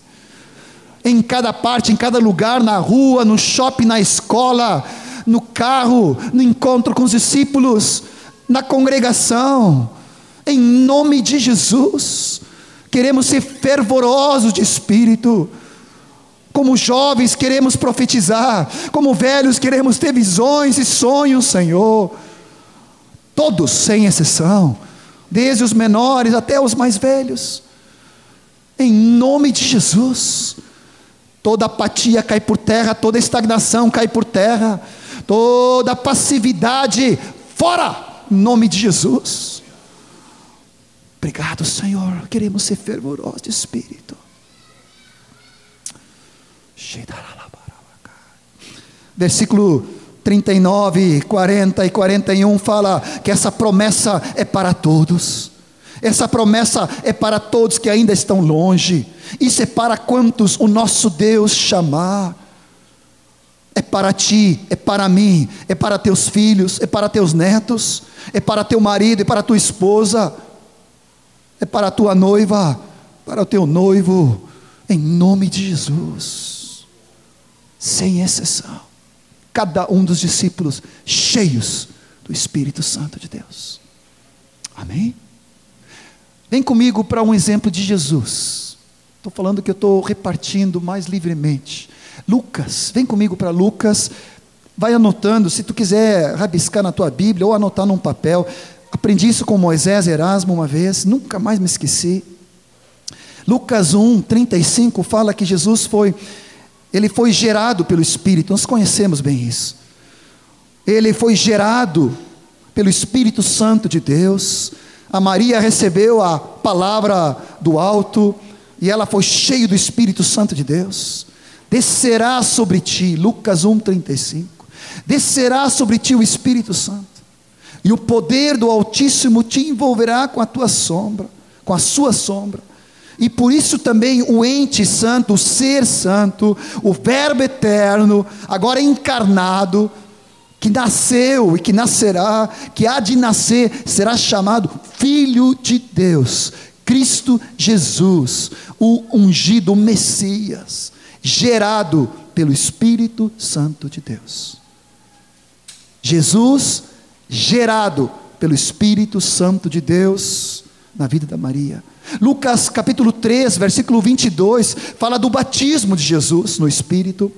Em cada parte, em cada lugar, na rua, no shopping, na escola, no carro, no encontro com os discípulos, na congregação, em nome de Jesus. Queremos ser fervorosos de espírito. Como jovens queremos profetizar, como velhos queremos ter visões e sonhos, Senhor. Todos, sem exceção, desde os menores até os mais velhos. Em nome de Jesus Toda apatia cai por terra, toda estagnação cai por terra, toda passividade fora, em nome de Jesus. Obrigado, Senhor. Queremos ser fervorosos de espírito. Versículo 39, 40 e 41 fala que essa promessa é para todos. Essa promessa é para todos que ainda estão longe. Isso é para quantos o nosso Deus chamar. É para ti, é para mim, é para teus filhos, é para teus netos, é para teu marido, é para tua esposa, é para tua noiva, para o teu noivo, em nome de Jesus. Sem exceção. Cada um dos discípulos cheios do Espírito Santo de Deus. Amém? Vem comigo para um exemplo de Jesus. Estou falando que eu estou repartindo mais livremente. Lucas, vem comigo para Lucas. Vai anotando, se tu quiser rabiscar na tua Bíblia ou anotar num papel. Aprendi isso com Moisés Erasmo uma vez, nunca mais me esqueci. Lucas 1, 35 fala que Jesus foi, ele foi gerado pelo Espírito, nós conhecemos bem isso. Ele foi gerado pelo Espírito Santo de Deus a Maria recebeu a palavra do alto e ela foi cheia do Espírito Santo de Deus. Descerá sobre ti, Lucas 1:35. Descerá sobre ti o Espírito Santo. E o poder do Altíssimo te envolverá com a tua sombra, com a sua sombra. E por isso também o ente santo, o ser santo, o Verbo eterno, agora encarnado, que nasceu e que nascerá, que há de nascer, será chamado Filho de Deus, Cristo Jesus, o ungido, o Messias, gerado pelo Espírito Santo de Deus. Jesus, gerado pelo Espírito Santo de Deus na vida da Maria. Lucas capítulo 3, versículo 22, fala do batismo de Jesus no Espírito.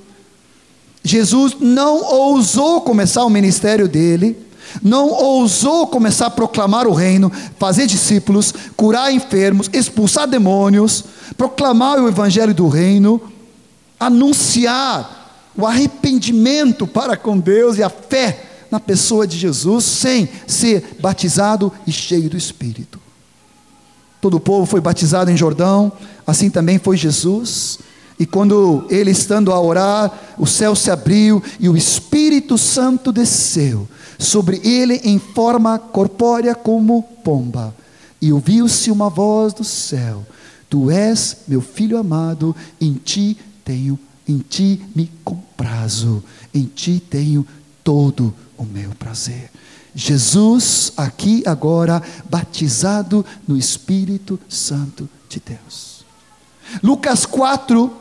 Jesus não ousou começar o ministério dele, não ousou começar a proclamar o reino, fazer discípulos, curar enfermos, expulsar demônios, proclamar o evangelho do reino, anunciar o arrependimento para com Deus e a fé na pessoa de Jesus, sem ser batizado e cheio do Espírito. Todo o povo foi batizado em Jordão, assim também foi Jesus. E quando ele estando a orar, o céu se abriu e o Espírito Santo desceu sobre ele em forma corpórea como pomba. E ouviu-se uma voz do céu: Tu és meu filho amado, em ti tenho, em ti me comprazo, em ti tenho todo o meu prazer. Jesus, aqui agora, batizado no Espírito Santo de Deus. Lucas 4,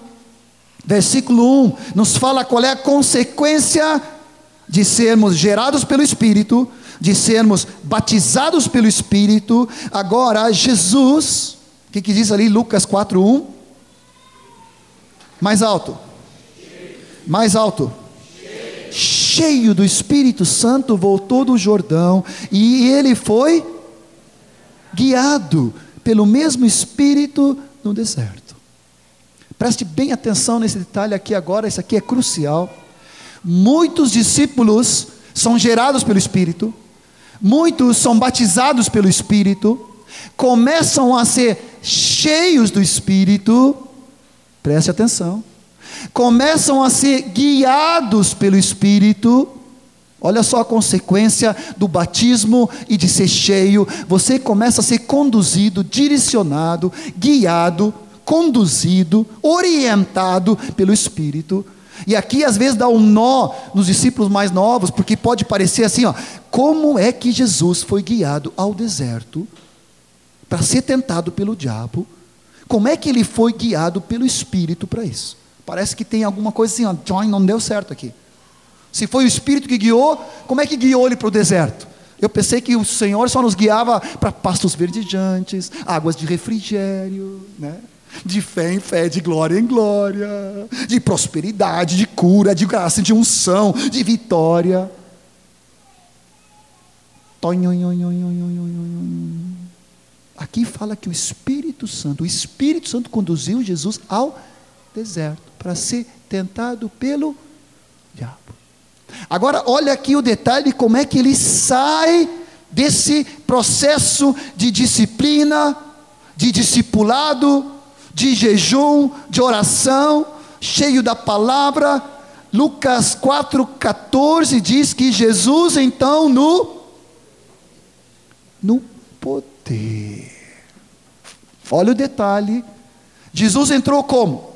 versículo 1, nos fala qual é a consequência de sermos gerados pelo Espírito, de sermos batizados pelo Espírito. Agora, Jesus, o que, que diz ali Lucas 4, 1? Mais alto. Mais alto cheio do Espírito Santo, voltou do Jordão e ele foi guiado pelo mesmo Espírito no deserto. Preste bem atenção nesse detalhe aqui agora, isso aqui é crucial. Muitos discípulos são gerados pelo Espírito, muitos são batizados pelo Espírito, começam a ser cheios do Espírito, preste atenção começam a ser guiados pelo Espírito. Olha só a consequência do batismo e de ser cheio. Você começa a ser conduzido, direcionado, guiado, conduzido, orientado pelo Espírito. E aqui às vezes dá um nó nos discípulos mais novos, porque pode parecer assim, ó, como é que Jesus foi guiado ao deserto para ser tentado pelo diabo? Como é que ele foi guiado pelo Espírito para isso? Parece que tem alguma coisa assim, ó, John, não deu certo aqui. Se foi o Espírito que guiou, como é que guiou ele para o deserto? Eu pensei que o Senhor só nos guiava para pastos verdejantes, águas de refrigério, né? de fé em fé, de glória em glória, de prosperidade, de cura, de graça, de unção, de vitória. Aqui fala que o Espírito Santo, o Espírito Santo conduziu Jesus ao deserto para ser tentado pelo diabo. Agora, olha aqui o detalhe: como é que ele sai desse processo de disciplina, de discipulado, de jejum, de oração, cheio da palavra. Lucas 4,14 diz que Jesus, então, no, no poder. Olha o detalhe. Jesus entrou como?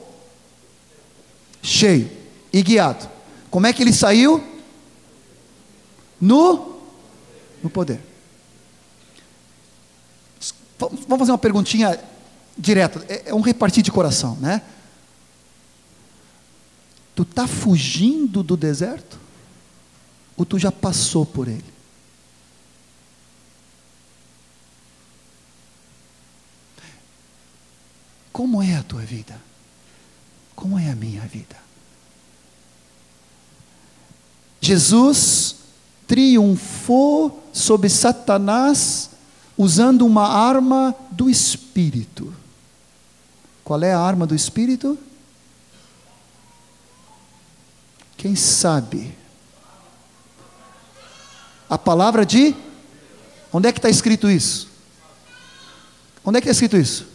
cheio e guiado. Como é que ele saiu? No, no poder. Vamos fazer uma perguntinha direta. É, é um repartir de coração, né? Tu está fugindo do deserto? Ou tu já passou por ele? Como é a tua vida? Como é a minha vida? Jesus triunfou sobre Satanás usando uma arma do Espírito. Qual é a arma do Espírito? Quem sabe? A palavra de. Onde é que está escrito isso? Onde é que está escrito isso?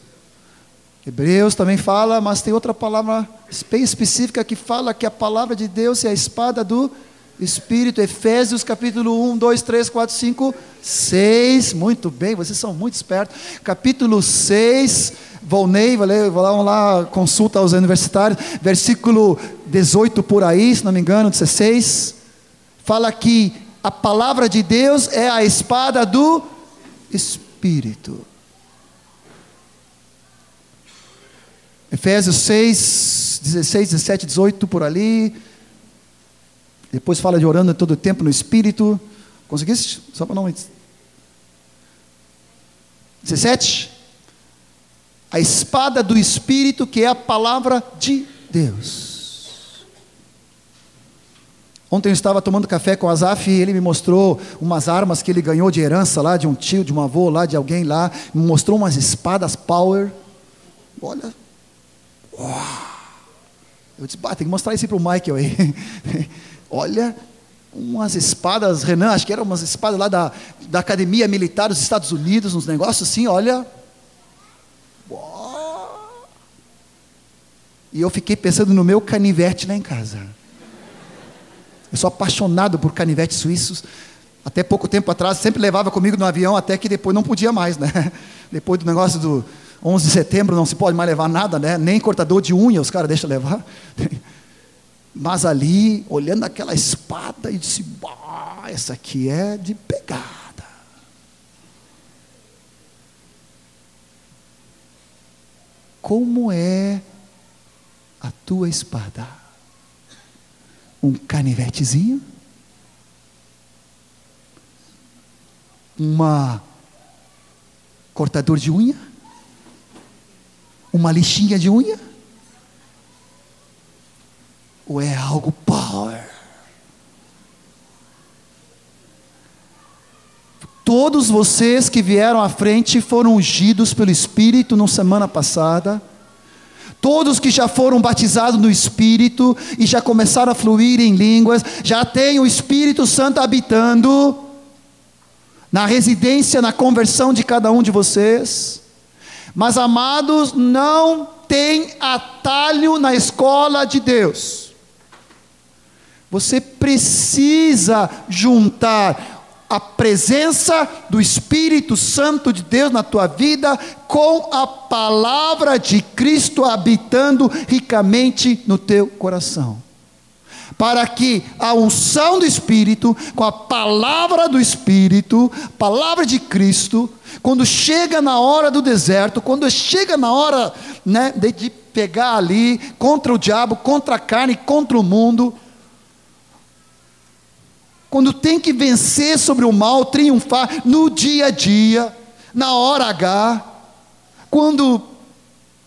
Hebreus também fala, mas tem outra palavra bem específica que fala que a palavra de Deus é a espada do Espírito. Efésios capítulo 1, 2, 3, 4, 5, 6. Muito bem, vocês são muito espertos. Capítulo 6, Volney, vamos lá, consulta aos universitários. Versículo 18 por aí, se não me engano, 16. Fala que a palavra de Deus é a espada do Espírito. Efésios 6, 16, 17, 18 por ali. Depois fala de orando todo o tempo no Espírito. Conseguiste? Só para não. 17. A espada do Espírito, que é a palavra de Deus. Ontem eu estava tomando café com o Azaf e ele me mostrou umas armas que ele ganhou de herança lá, de um tio, de um avô lá, de alguém lá. Me mostrou umas espadas power. Olha. Uau. Eu disse, tem que mostrar isso para o Michael aí. Olha, umas espadas, Renan, acho que eram umas espadas lá da, da Academia Militar dos Estados Unidos, uns negócios assim, olha. Uau. E eu fiquei pensando no meu canivete lá em casa. Eu sou apaixonado por canivetes suíços. Até pouco tempo atrás, sempre levava comigo no avião, até que depois não podia mais, né? Depois do negócio do 11 de setembro, não se pode mais levar nada, né? Nem cortador de unha os caras deixam levar. Mas ali, olhando aquela espada, e disse: essa aqui é de pegada. Como é a tua espada? um canivetezinho, uma cortador de unha, uma lixinha de unha, ou é algo power? Todos vocês que vieram à frente foram ungidos pelo Espírito na semana passada. Todos que já foram batizados no Espírito e já começaram a fluir em línguas, já têm o Espírito Santo habitando na residência, na conversão de cada um de vocês. Mas, amados, não tem atalho na escola de Deus. Você precisa juntar a presença do Espírito Santo de Deus na tua vida com a palavra de Cristo habitando ricamente no teu coração. Para que a unção do Espírito, com a palavra do Espírito, palavra de Cristo, quando chega na hora do deserto, quando chega na hora né, de, de pegar ali contra o diabo, contra a carne, contra o mundo, quando tem que vencer sobre o mal, triunfar no dia a dia, na hora H, quando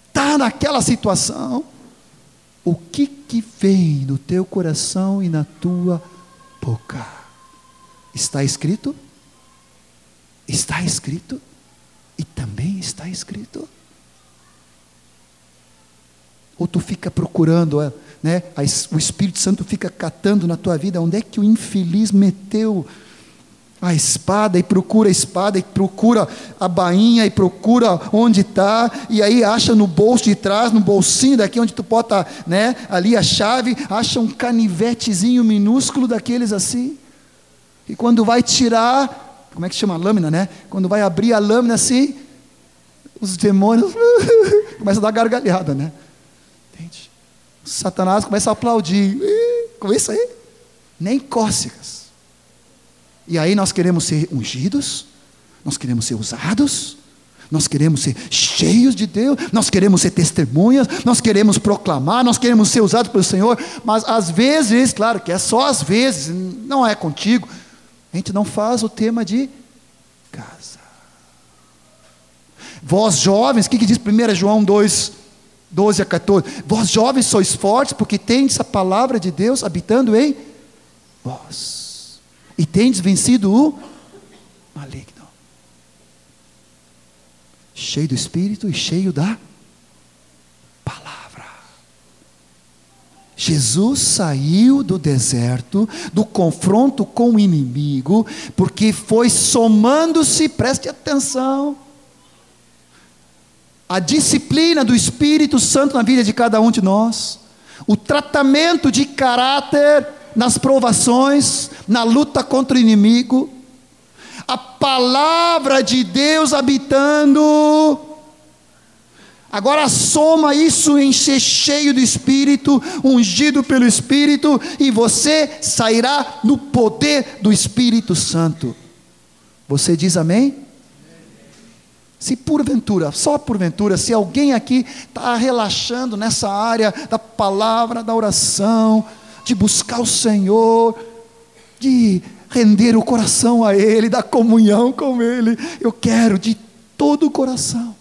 está naquela situação, o que que vem no teu coração e na tua boca? Está escrito? Está escrito? E também está escrito? Ou tu fica procurando é, né, o Espírito Santo fica catando na tua vida onde é que o infeliz meteu a espada e procura a espada e procura a bainha e procura onde está e aí acha no bolso de trás, no bolsinho daqui onde tu bota, né, ali a chave, acha um canivetezinho minúsculo daqueles assim. E quando vai tirar, como é que chama a lâmina, né? Quando vai abrir a lâmina assim, os demônios começam a dar gargalhada, né? Entende? Satanás começa a aplaudir. Com isso aí, nem cócegas. E aí nós queremos ser ungidos, nós queremos ser usados, nós queremos ser cheios de Deus, nós queremos ser testemunhas, nós queremos proclamar, nós queremos ser usados pelo Senhor, mas às vezes, claro que é só às vezes, não é contigo, a gente não faz o tema de casa. Vós jovens, o que, que diz 1 João 2, 12 a 14. Vós jovens sois fortes, porque tendes a palavra de Deus habitando em vós. E tendes vencido o maligno. Cheio do Espírito e cheio da palavra. Jesus saiu do deserto, do confronto com o inimigo, porque foi somando-se, preste atenção, a disciplina do Espírito Santo na vida de cada um de nós, o tratamento de caráter nas provações, na luta contra o inimigo, a palavra de Deus habitando. Agora soma isso em ser cheio do Espírito, ungido pelo Espírito, e você sairá no poder do Espírito Santo. Você diz amém? Se porventura, só porventura, se alguém aqui está relaxando nessa área da palavra, da oração, de buscar o Senhor, de render o coração a Ele, da comunhão com Ele, eu quero de todo o coração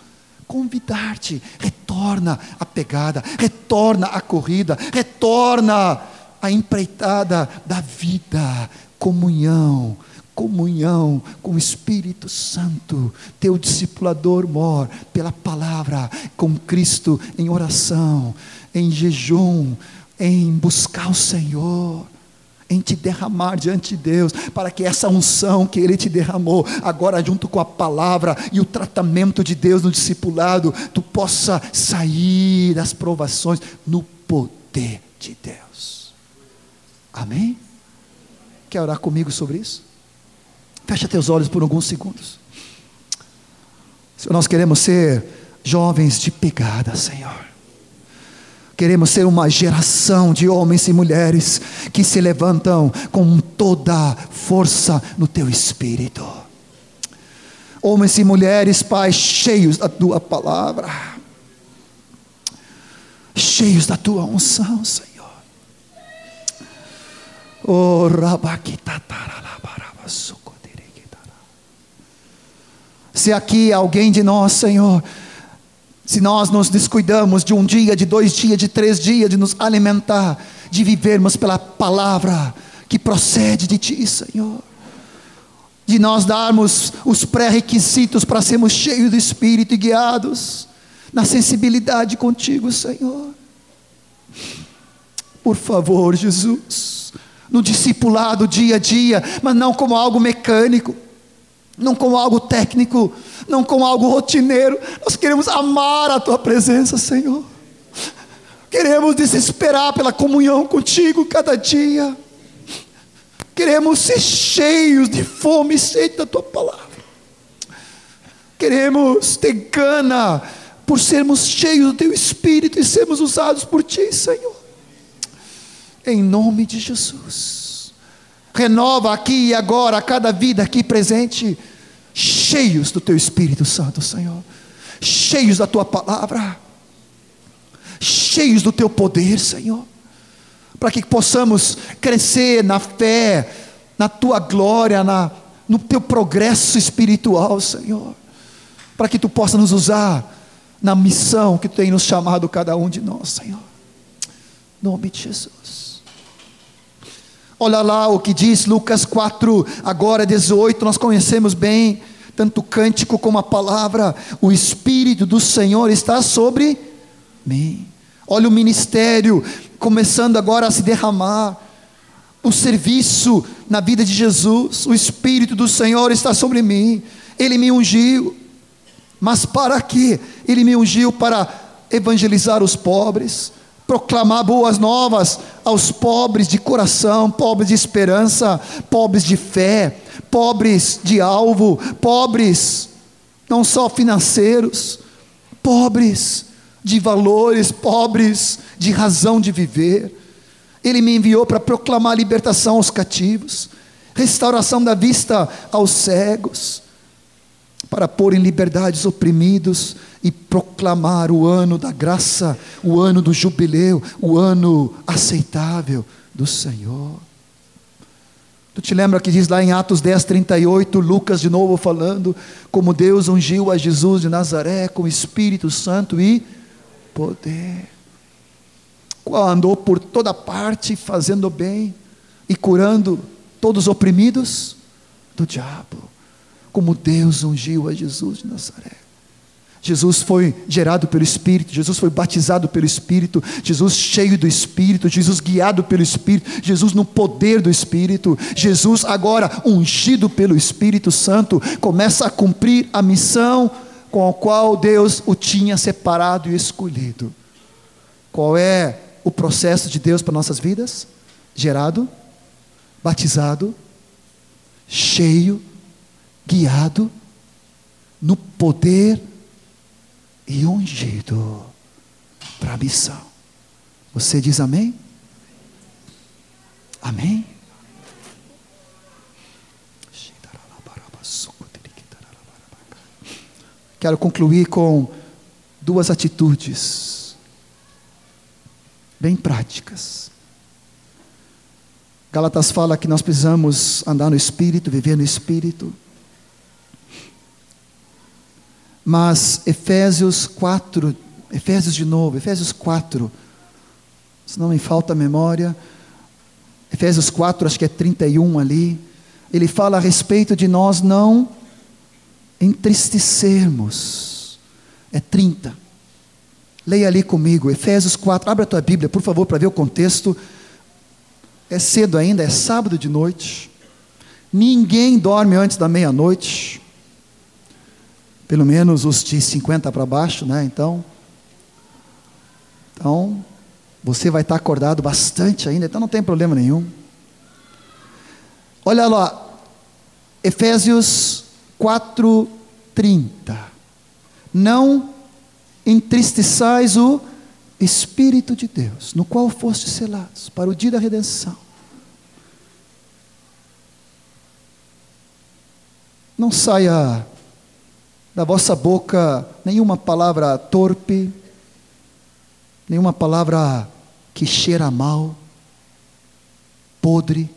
convidar-te, retorna a pegada, retorna a corrida, retorna a empreitada da vida, comunhão, comunhão com o Espírito Santo, teu discipulador mor, pela palavra, com Cristo em oração, em jejum, em buscar o Senhor, em te derramar diante de Deus, para que essa unção que Ele te derramou, agora junto com a palavra e o tratamento de Deus no discipulado, tu possa sair das provações no poder de Deus. Amém? Quer orar comigo sobre isso? Fecha teus olhos por alguns segundos. Nós queremos ser jovens de pegada, Senhor. Queremos ser uma geração de homens e mulheres que se levantam com toda força no teu espírito. Homens e mulheres, Pai, cheios da tua palavra, cheios da tua unção, Senhor. Oh, Se aqui alguém de nós, Senhor, se nós nos descuidamos de um dia, de dois dias, de três dias, de nos alimentar, de vivermos pela palavra que procede de Ti, Senhor, de nós darmos os pré-requisitos para sermos cheios do Espírito e guiados na sensibilidade contigo, Senhor. Por favor, Jesus, no discipulado dia a dia, mas não como algo mecânico não como algo técnico, não como algo rotineiro. Nós queremos amar a tua presença, Senhor. Queremos desesperar pela comunhão contigo cada dia. Queremos ser cheios de fome e sede da tua palavra. Queremos ter gana por sermos cheios do teu espírito e sermos usados por ti, Senhor. Em nome de Jesus. Renova aqui e agora cada vida aqui presente, cheios do teu Espírito Santo, Senhor, cheios da tua palavra, cheios do teu poder, Senhor, para que possamos crescer na fé, na tua glória, na, no teu progresso espiritual, Senhor, para que tu possa nos usar na missão que tu tem nos chamado cada um de nós, Senhor. Em nome de Jesus. Olha lá o que diz Lucas 4, agora 18, nós conhecemos bem, tanto o cântico como a palavra, o Espírito do Senhor está sobre mim. Olha o ministério começando agora a se derramar, o serviço na vida de Jesus, o Espírito do Senhor está sobre mim, Ele me ungiu, mas para quê? Ele me ungiu para evangelizar os pobres, proclamar boas novas aos pobres de coração, pobres de esperança, pobres de fé, pobres de alvo, pobres não só financeiros, pobres de valores, pobres de razão de viver. Ele me enviou para proclamar libertação aos cativos, restauração da vista aos cegos, para pôr em liberdade os oprimidos e proclamar o ano da graça, o ano do jubileu, o ano aceitável do Senhor. Tu te lembra que diz lá em Atos 10, 38, Lucas de novo falando, como Deus ungiu a Jesus de Nazaré com Espírito Santo e poder. Andou por toda parte fazendo bem e curando todos os oprimidos do diabo como Deus ungiu a Jesus de Nazaré. Jesus foi gerado pelo Espírito, Jesus foi batizado pelo Espírito, Jesus cheio do Espírito, Jesus guiado pelo Espírito, Jesus no poder do Espírito, Jesus agora ungido pelo Espírito Santo, começa a cumprir a missão com a qual Deus o tinha separado e escolhido. Qual é o processo de Deus para nossas vidas? Gerado, batizado, cheio guiado no poder e ungido para a missão. Você diz amém? Amém? Quero concluir com duas atitudes bem práticas. Galatas fala que nós precisamos andar no Espírito, viver no Espírito. Mas Efésios 4, Efésios de novo, Efésios 4, se não me falta a memória, Efésios 4, acho que é 31 ali, ele fala a respeito de nós não entristecermos. É 30. Leia ali comigo, Efésios 4, abra a tua Bíblia, por favor, para ver o contexto. É cedo ainda, é sábado de noite. Ninguém dorme antes da meia-noite. Pelo menos os de 50 para baixo, né? Então, então você vai estar acordado bastante ainda, então não tem problema nenhum. Olha lá, Efésios 4:30. Não entristeçais o Espírito de Deus, no qual fostes selados para o dia da redenção. Não saia da vossa boca nenhuma palavra torpe, nenhuma palavra que cheira mal, podre.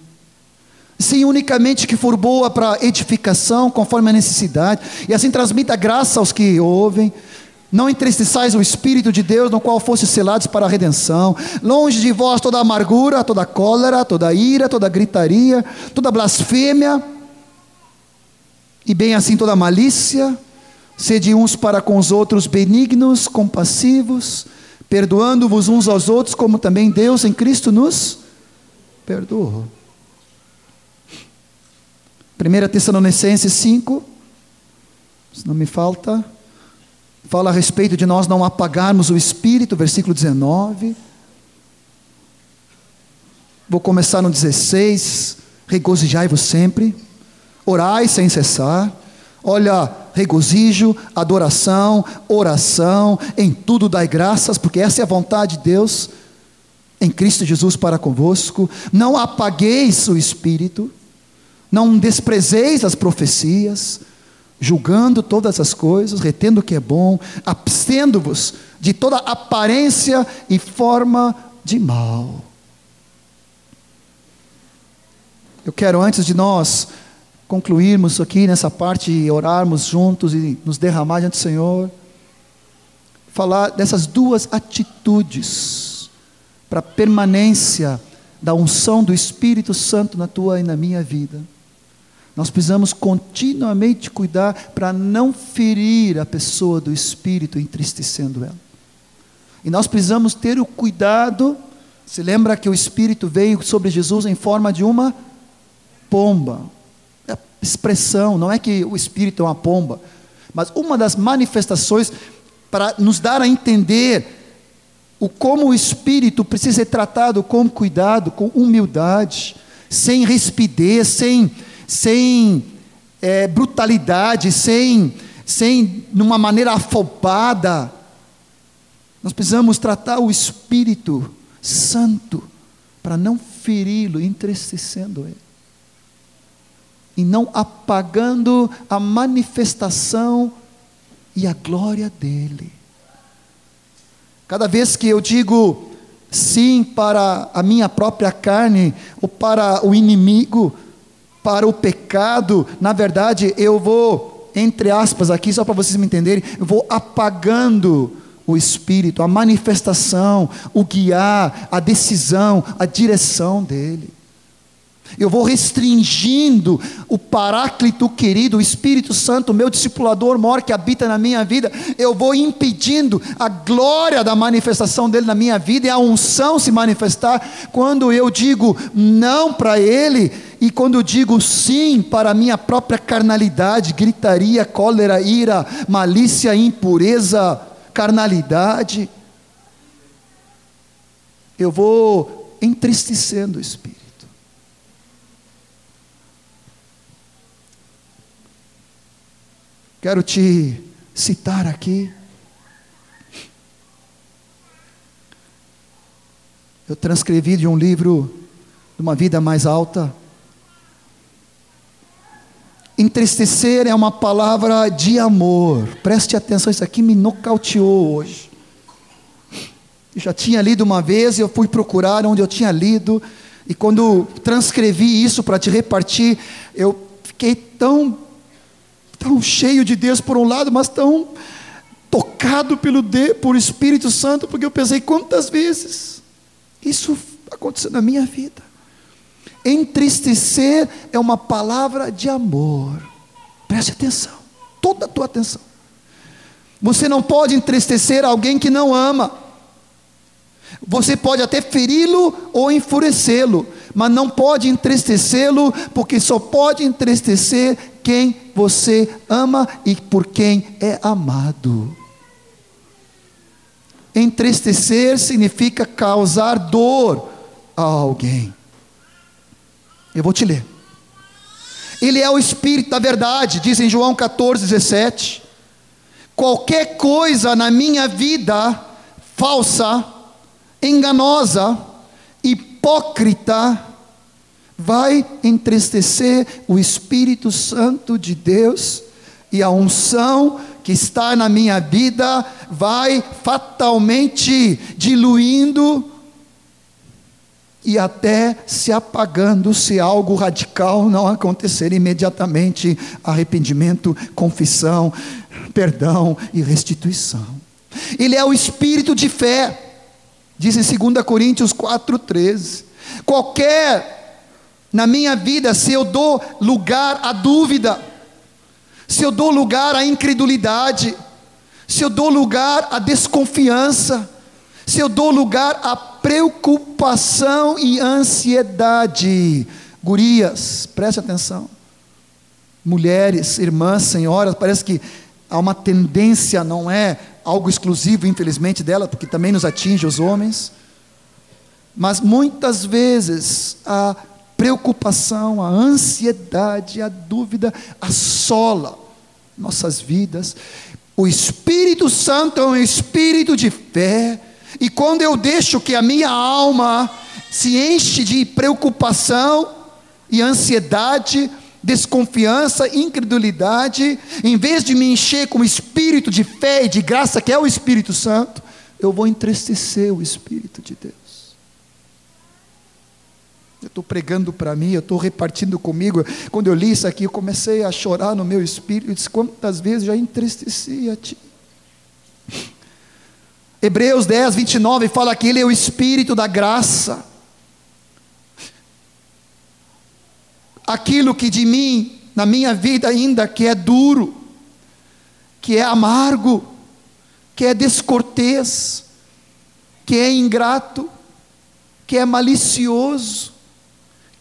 Sim, unicamente que for boa para edificação, conforme a necessidade, e assim transmita graça aos que ouvem. Não entristeçais o Espírito de Deus, no qual fosse selados para a redenção. Longe de vós toda amargura, toda cólera, toda ira, toda gritaria, toda blasfêmia, e bem assim toda malícia. Sede uns para com os outros benignos, compassivos, perdoando-vos uns aos outros, como também Deus em Cristo nos perdoou. 1 Tessalonicenses 5, se não me falta, fala a respeito de nós não apagarmos o espírito, versículo 19. Vou começar no 16. Regozijai-vos sempre, orai sem cessar. Olha, regozijo, adoração, oração, em tudo dai graças, porque essa é a vontade de Deus em Cristo Jesus para convosco. Não apagueis o espírito, não desprezeis as profecias, julgando todas as coisas, retendo o que é bom, abstendo-vos de toda aparência e forma de mal. Eu quero, antes de nós concluirmos aqui nessa parte e orarmos juntos e nos derramar diante do Senhor, falar dessas duas atitudes para permanência da unção do Espírito Santo na tua e na minha vida. Nós precisamos continuamente cuidar para não ferir a pessoa do Espírito, entristecendo ela. E nós precisamos ter o cuidado. Se lembra que o Espírito veio sobre Jesus em forma de uma pomba expressão, não é que o espírito é uma pomba, mas uma das manifestações para nos dar a entender o como o espírito precisa ser tratado com cuidado, com humildade, sem rispidez, sem, sem é, brutalidade, sem, sem numa maneira afobada. Nós precisamos tratar o espírito santo para não feri-lo, entristecendo ele e não apagando a manifestação e a glória dele. Cada vez que eu digo sim para a minha própria carne, ou para o inimigo, para o pecado, na verdade eu vou, entre aspas aqui, só para vocês me entenderem, eu vou apagando o Espírito, a manifestação, o guiar, a decisão, a direção dele. Eu vou restringindo o Paráclito querido, o Espírito Santo, meu discipulador maior que habita na minha vida. Eu vou impedindo a glória da manifestação dele na minha vida e a unção se manifestar quando eu digo não para ele e quando eu digo sim para a minha própria carnalidade, gritaria, cólera, ira, malícia, impureza, carnalidade. Eu vou entristecendo o Espírito. Quero te citar aqui. Eu transcrevi de um livro de uma vida mais alta. Entristecer é uma palavra de amor. Preste atenção, isso aqui me nocauteou hoje. Eu já tinha lido uma vez e eu fui procurar onde eu tinha lido. E quando transcrevi isso para te repartir, eu fiquei tão, tão cheio de Deus por um lado, mas tão tocado pelo de, por Espírito Santo, porque eu pensei quantas vezes isso aconteceu na minha vida. Entristecer é uma palavra de amor. Preste atenção, toda a tua atenção. Você não pode entristecer alguém que não ama. Você pode até feri-lo ou enfurecê-lo, mas não pode entristecê-lo, porque só pode entristecer quem você ama e por quem é amado. Entristecer significa causar dor a alguém. Eu vou te ler. Ele é o Espírito da verdade, diz em João 14, 17. Qualquer coisa na minha vida falsa, enganosa, hipócrita, vai entristecer o Espírito Santo de Deus e a unção que está na minha vida vai fatalmente diluindo e até se apagando se algo radical não acontecer imediatamente arrependimento, confissão, perdão e restituição. Ele é o espírito de fé, diz em 2 Coríntios 4,13. Qualquer na minha vida, se eu dou lugar à dúvida, se eu dou lugar à incredulidade, se eu dou lugar à desconfiança, se eu dou lugar à preocupação e ansiedade. Gurias, preste atenção. Mulheres, irmãs, senhoras, parece que há uma tendência, não é algo exclusivo, infelizmente, dela, porque também nos atinge os homens. Mas muitas vezes a preocupação, a ansiedade, a dúvida assola nossas vidas. O Espírito Santo é um espírito de fé, e quando eu deixo que a minha alma se enche de preocupação e ansiedade, desconfiança, incredulidade, em vez de me encher com o espírito de fé e de graça, que é o Espírito Santo, eu vou entristecer o Espírito de Deus. Eu estou pregando para mim, eu estou repartindo comigo. Quando eu li isso aqui, eu comecei a chorar no meu espírito. Eu disse: quantas vezes já entristeci a ti? Hebreus 10, 29 fala que Ele é o Espírito da graça. Aquilo que de mim, na minha vida ainda, que é duro, que é amargo, que é descortês, que é ingrato, que é malicioso,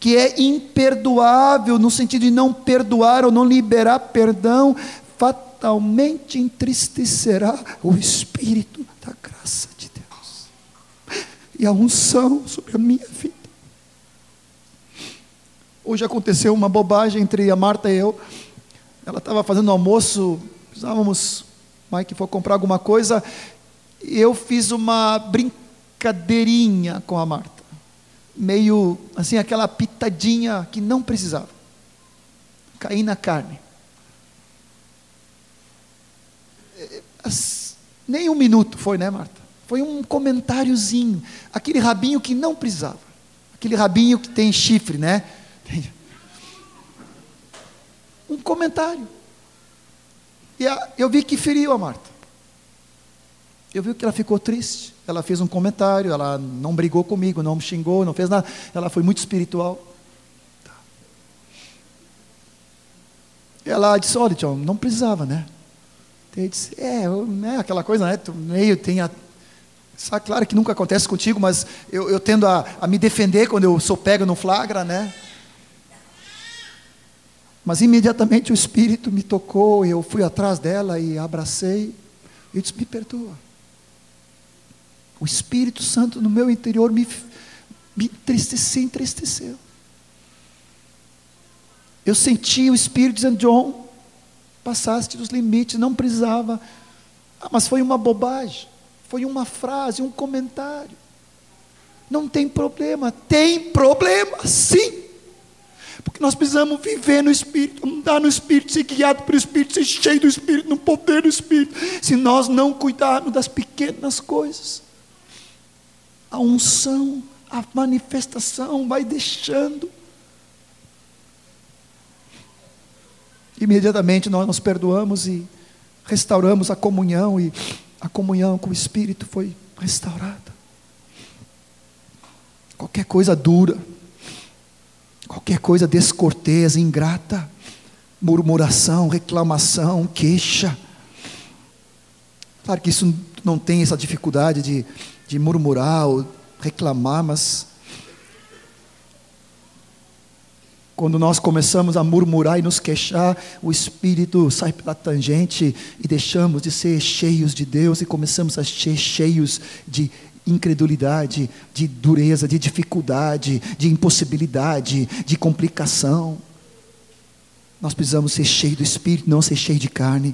que é imperdoável, no sentido de não perdoar ou não liberar perdão, fatalmente entristecerá o Espírito da graça de Deus e a unção sobre a minha vida. Hoje aconteceu uma bobagem entre a Marta e eu. Ela estava fazendo almoço, precisávamos, Mike foi comprar alguma coisa, eu fiz uma brincadeirinha com a Marta meio assim, aquela pitadinha que não precisava. Cair na carne. As, nem um minuto foi, né, Marta? Foi um comentáriozinho. Aquele rabinho que não precisava. Aquele rabinho que tem chifre, né? Um comentário. E eu vi que feriu a Marta. Eu vi que ela ficou triste. Ela fez um comentário, ela não brigou comigo, não me xingou, não fez nada. Ela foi muito espiritual. Ela disse: Olha, John, não precisava, né? Ele disse: É, é aquela coisa, né? Tu meio tem a. Sabe, claro que nunca acontece contigo, mas eu, eu tendo a, a me defender quando eu sou pego no flagra, né? Mas imediatamente o Espírito me tocou, eu fui atrás dela e abracei. E disse: Me perdoa. O Espírito Santo no meu interior me, me entristeceu, entristeceu. Eu senti o Espírito dizendo, John, passaste dos limites, não precisava. Ah, mas foi uma bobagem, foi uma frase, um comentário. Não tem problema, tem problema, sim. Porque nós precisamos viver no Espírito, andar no Espírito, ser guiado pelo Espírito, ser cheio do Espírito, no poder do Espírito. Se nós não cuidarmos das pequenas coisas, a unção, a manifestação vai deixando. Imediatamente nós nos perdoamos e restauramos a comunhão, e a comunhão com o Espírito foi restaurada. Qualquer coisa dura, qualquer coisa descortês, ingrata, murmuração, reclamação, queixa. Claro que isso não tem essa dificuldade de, de murmurar ou reclamar, mas quando nós começamos a murmurar e nos queixar, o Espírito sai pela tangente e deixamos de ser cheios de Deus e começamos a ser cheios de incredulidade, de dureza, de dificuldade, de impossibilidade, de complicação. Nós precisamos ser cheios do Espírito, não ser cheio de carne.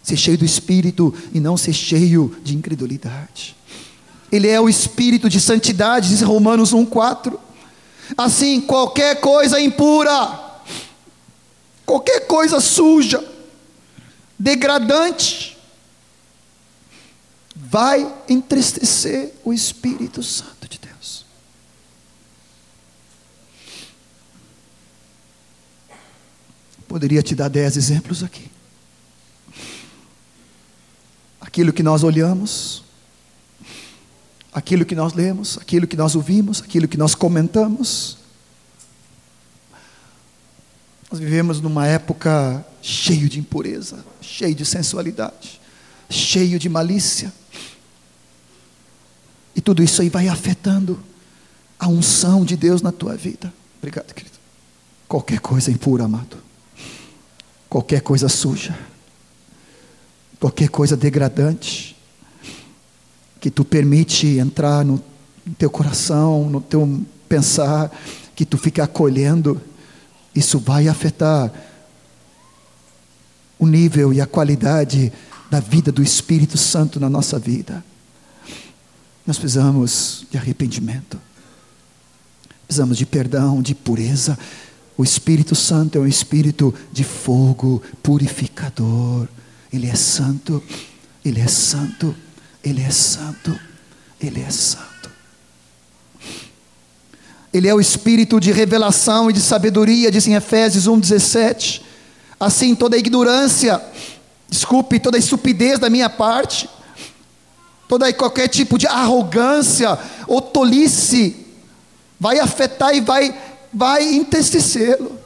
Ser cheio do Espírito e não ser cheio de incredulidade. Ele é o Espírito de santidade, diz Romanos 1,4. Assim, qualquer coisa impura, qualquer coisa suja, degradante, vai entristecer o Espírito Santo de Deus. Poderia te dar dez exemplos aqui. Aquilo que nós olhamos, aquilo que nós lemos, aquilo que nós ouvimos, aquilo que nós comentamos. Nós vivemos numa época cheio de impureza, cheio de sensualidade, cheio de malícia. E tudo isso aí vai afetando a unção de Deus na tua vida. Obrigado, querido. Qualquer coisa impura, amado. Qualquer coisa suja. Qualquer coisa degradante. Que tu permite entrar no, teu coração, no teu pensar, que tu fica acolhendo. Isso vai afetar o nível e a qualidade da vida do Espírito Santo na nossa vida. Nós precisamos de arrependimento, precisamos de perdão, de pureza. O Espírito Santo é um espírito de fogo purificador. Ele é santo, ele é santo, ele é santo, ele é santo. Ele é o espírito de revelação e de sabedoria, diz em Efésios 1,17. Assim, toda ignorância, desculpe, toda estupidez da minha parte, toda e qualquer tipo de arrogância ou tolice vai afetar e vai, vai entestecê-lo.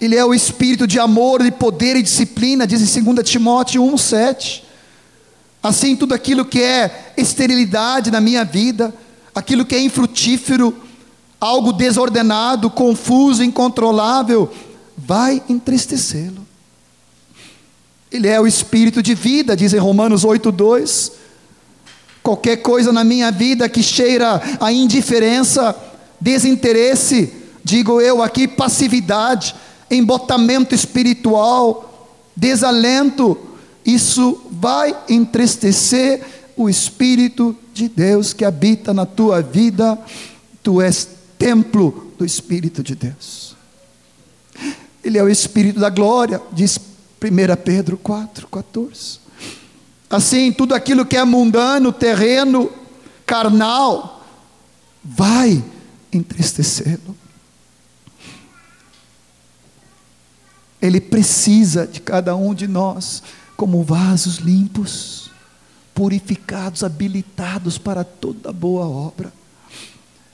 Ele é o espírito de amor, de poder e disciplina, diz em 2 Timóteo 1,7. Assim, tudo aquilo que é esterilidade na minha vida, aquilo que é infrutífero, algo desordenado, confuso, incontrolável, vai entristecê-lo. Ele é o espírito de vida, diz em Romanos 8,2. Qualquer coisa na minha vida que cheira a indiferença, desinteresse, digo eu aqui, passividade, embotamento espiritual, desalento, isso vai entristecer o Espírito de Deus que habita na tua vida, tu és templo do Espírito de Deus. Ele é o Espírito da glória, diz 1 Pedro 4, 14. Assim, tudo aquilo que é mundano, terreno, carnal, vai entristecê-lo. Ele precisa de cada um de nós como vasos limpos, purificados, habilitados para toda boa obra.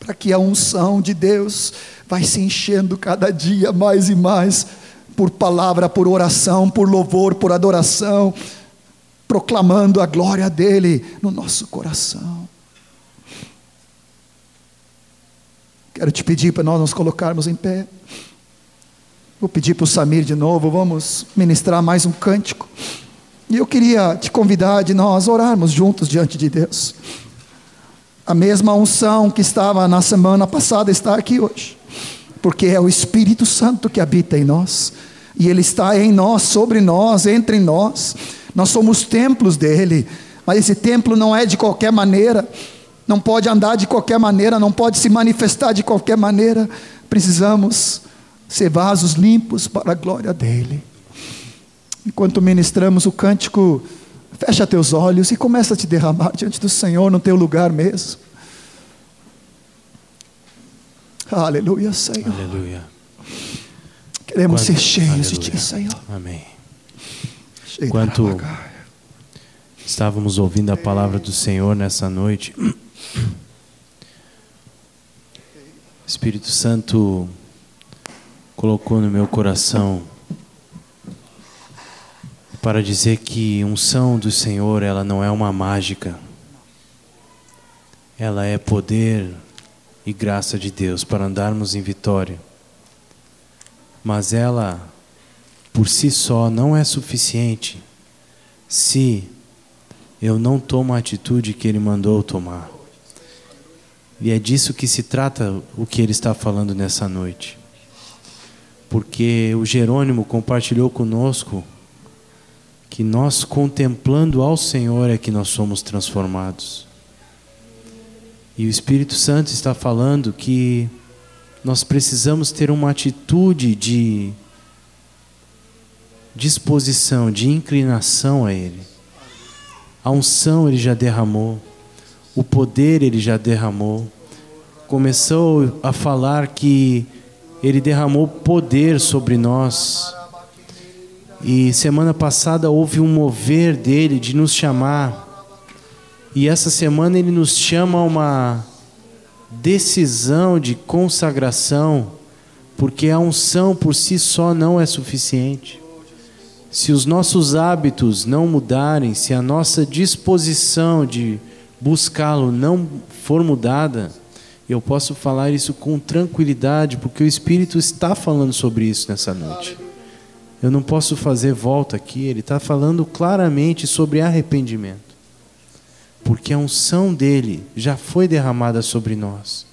Para que a unção de Deus vai se enchendo cada dia mais e mais por palavra, por oração, por louvor, por adoração, proclamando a glória dele no nosso coração. Quero te pedir para nós nos colocarmos em pé. Vou pedir para o Samir de novo, vamos ministrar mais um cântico. E eu queria te convidar de nós orarmos juntos diante de Deus. A mesma unção que estava na semana passada está aqui hoje, porque é o Espírito Santo que habita em nós, e Ele está em nós, sobre nós, entre nós. Nós somos templos dele, mas esse templo não é de qualquer maneira, não pode andar de qualquer maneira, não pode se manifestar de qualquer maneira. Precisamos ser vasos limpos para a glória dEle. Enquanto ministramos o cântico, fecha teus olhos e começa a te derramar diante do Senhor no teu lugar mesmo. Aleluia, Senhor. Aleluia. Queremos Quanto- ser cheios de Aleluia. Ti, Senhor. Amém. Enquanto estávamos ouvindo a palavra do Senhor nessa noite, Espírito Santo colocou no meu coração para dizer que unção do Senhor, ela não é uma mágica. Ela é poder e graça de Deus para andarmos em vitória. Mas ela por si só não é suficiente se eu não tomo a atitude que ele mandou tomar. E é disso que se trata o que ele está falando nessa noite. Porque o Jerônimo compartilhou conosco que nós contemplando ao Senhor é que nós somos transformados. E o Espírito Santo está falando que nós precisamos ter uma atitude de disposição, de inclinação a Ele. A unção Ele já derramou, o poder Ele já derramou. Começou a falar que Ele derramou poder sobre nós. E semana passada houve um mover dele de nos chamar. E essa semana ele nos chama a uma decisão de consagração, porque a unção por si só não é suficiente. Se os nossos hábitos não mudarem, se a nossa disposição de buscá-lo não for mudada, eu posso falar isso com tranquilidade, porque o Espírito está falando sobre isso nessa noite. Eu não posso fazer volta aqui, ele está falando claramente sobre arrependimento. Porque a unção dele já foi derramada sobre nós.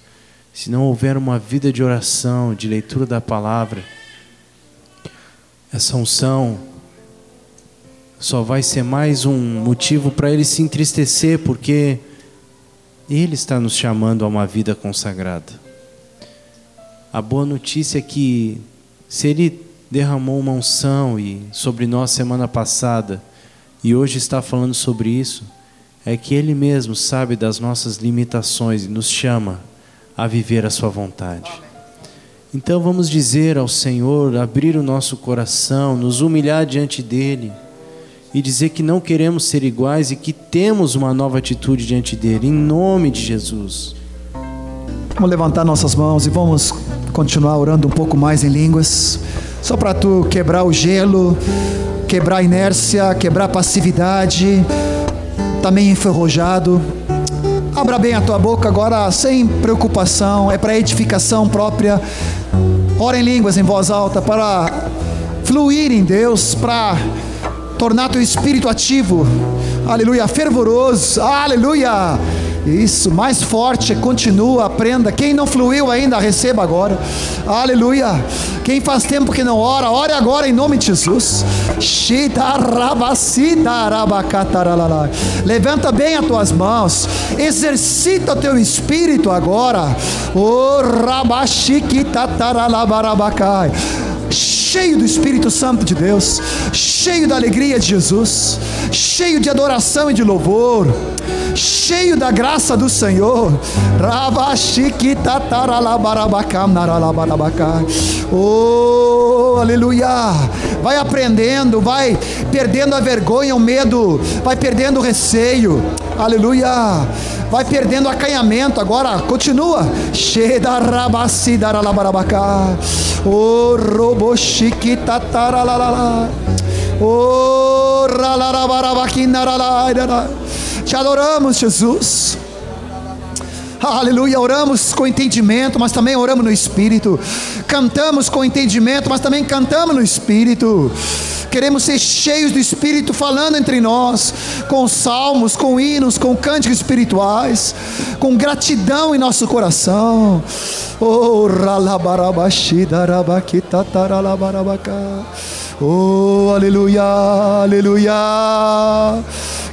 Se não houver uma vida de oração, de leitura da palavra, essa unção só vai ser mais um motivo para ele se entristecer, porque ele está nos chamando a uma vida consagrada. A boa notícia é que se ele derramou uma unção e sobre nós semana passada e hoje está falando sobre isso, é que ele mesmo sabe das nossas limitações e nos chama a viver a sua vontade. Então vamos dizer ao Senhor, abrir o nosso coração, nos humilhar diante dele e dizer que não queremos ser iguais e que temos uma nova atitude diante dele, em nome de Jesus. Vamos levantar nossas mãos e vamos continuar orando um pouco mais em línguas. Só para tu quebrar o gelo, quebrar a inércia, quebrar a passividade, tá meio enferrujado. Abra bem a tua boca agora, sem preocupação, é para edificação própria. Ora em línguas em voz alta para fluir em Deus, para tornar teu espírito ativo. Aleluia, fervoroso. Aleluia. Isso, mais forte, continua, aprenda. Quem não fluiu ainda, receba agora. Aleluia. Quem faz tempo que não ora, ore agora em nome de Jesus. Levanta bem as tuas mãos. Exercita o teu espírito agora. Oh, rabaxiquitataralabarabacai cheio do Espírito Santo de Deus, cheio da alegria de Jesus, cheio de adoração e de louvor, cheio da graça do Senhor. Oh, aleluia! Vai aprendendo, vai perdendo a vergonha, o medo, vai perdendo o receio. Aleluia! Vai perdendo acanhamento agora, continua. O robo chiquitataralala. O. Te adoramos, Jesus. Aleluia, oramos com entendimento, mas também oramos no Espírito. Cantamos com entendimento, mas também cantamos no Espírito queremos ser cheios do Espírito falando entre nós, com salmos, com hinos, com cânticos espirituais, com gratidão em nosso coração. Oh, Oh, aleluia, aleluia.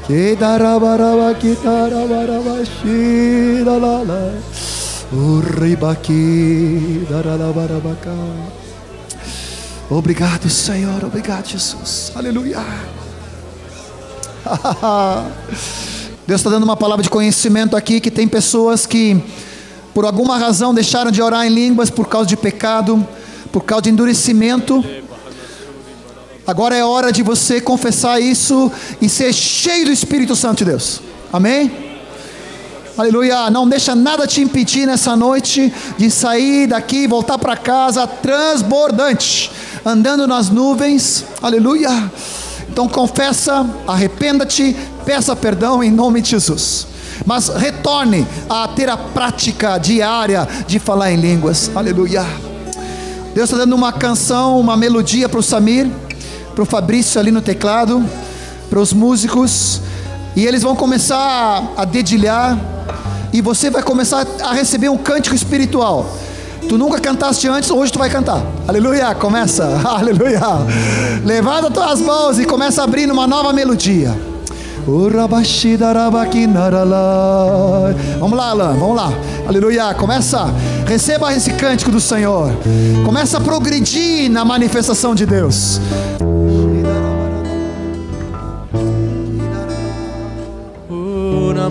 Que darabaraba, que oh, darabaraba, shiralala. Urribaki, daralabarabaka. Obrigado, Senhor. Obrigado, Jesus. Aleluia. Deus está dando uma palavra de conhecimento aqui que tem pessoas que, por alguma razão, deixaram de orar em línguas por causa de pecado, por causa de endurecimento. Agora é hora de você confessar isso e ser cheio do Espírito Santo de Deus. Amém? Aleluia, não deixa nada te impedir nessa noite de sair daqui, voltar para casa transbordante, andando nas nuvens. Aleluia. Então confessa, arrependa-te, peça perdão em nome de Jesus. Mas retorne a ter a prática diária de falar em línguas. Aleluia. Deus está dando uma canção, uma melodia para o Samir, para o Fabrício ali no teclado, para os músicos. E eles vão começar a dedilhar. E você vai começar a receber um cântico espiritual. Tu nunca cantaste antes, hoje tu vai cantar. Aleluia, começa. Aleluia. Levanta tuas mãos e começa a abrir uma nova melodia. Vamos lá, Alan, vamos lá. Aleluia, começa. Receba esse cântico do Senhor. Começa a progredir na manifestação de Deus.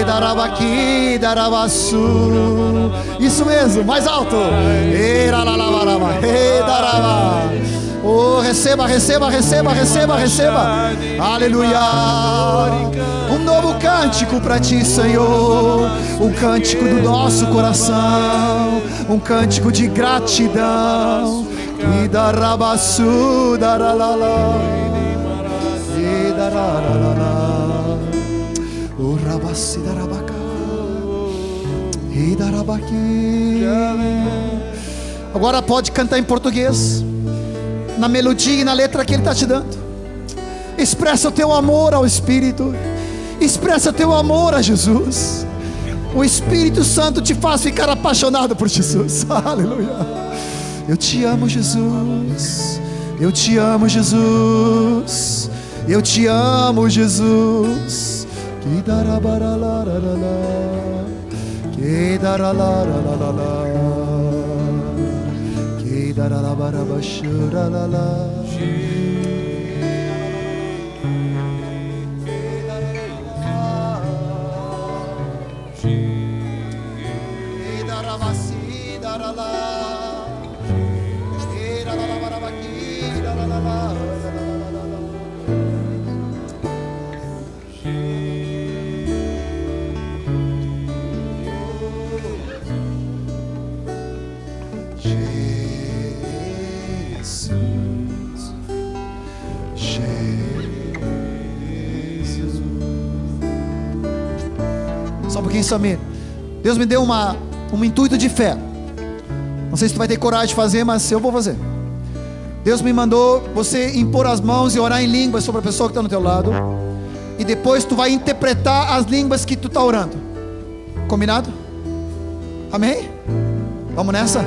Edarabaqui, darabaçu. Isso mesmo, mais alto. Eralalabaraba, daraba. Oh, receba, receba, receba, receba, receba. Aleluia. Um novo cântico para ti, Senhor. Um cântico do nosso coração. Um cântico de gratidão. Idarabaçu, daralala. Idaralala. Darabaqui. Agora pode cantar em português na melodia e na letra que Ele está te dando. Expressa o teu amor ao Espírito, expressa o teu amor a Jesus. O Espírito Santo te faz ficar apaixonado por Jesus. Aleluia. Eu te amo, Jesus. Eu te amo, Jesus. Eu te amo, Jesus. Que dará Que dará da la ba da ba shu da la la. Da la ba si da la la. Pouquinho, Samir. Deus me deu uma, um intuito de fé. Não sei se tu vai ter coragem de fazer, mas eu vou fazer. Deus me mandou você impor as mãos e orar em línguas sobre a pessoa que está no teu lado. E depois tu vai interpretar as línguas que tu está orando. Combinado? Amém? Vamos nessa?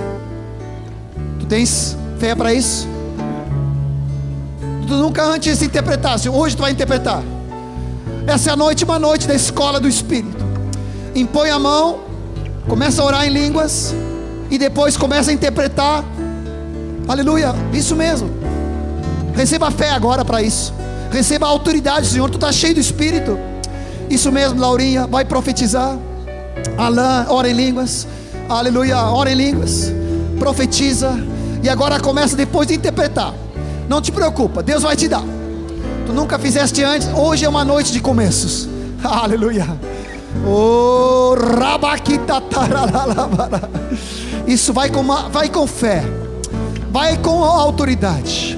Tu tens fé para isso? Tu nunca antes interpretasse, hoje tu vai interpretar. Essa é a noite, uma noite da escola do Espírito impõe a mão, começa a orar em línguas e depois começa a interpretar. Aleluia, isso mesmo. Receba fé agora para isso. Receba a autoridade, Senhor. Tu está cheio do Espírito. Isso mesmo, Laurinha. Vai profetizar. Alain, ora em línguas. Aleluia, ora em línguas. Profetiza. E agora começa depois de interpretar. Não te preocupa, Deus vai te dar. Tu nunca fizeste antes. Hoje é uma noite de começos. Aleluia. Oh, Isso vai com, uma, vai com fé, vai com autoridade,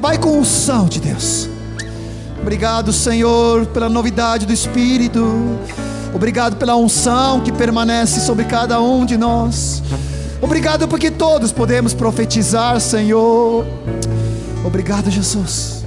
vai com unção de Deus. Obrigado, Senhor, pela novidade do Espírito. Obrigado pela unção que permanece sobre cada um de nós. Obrigado porque todos podemos profetizar, Senhor. Obrigado, Jesus.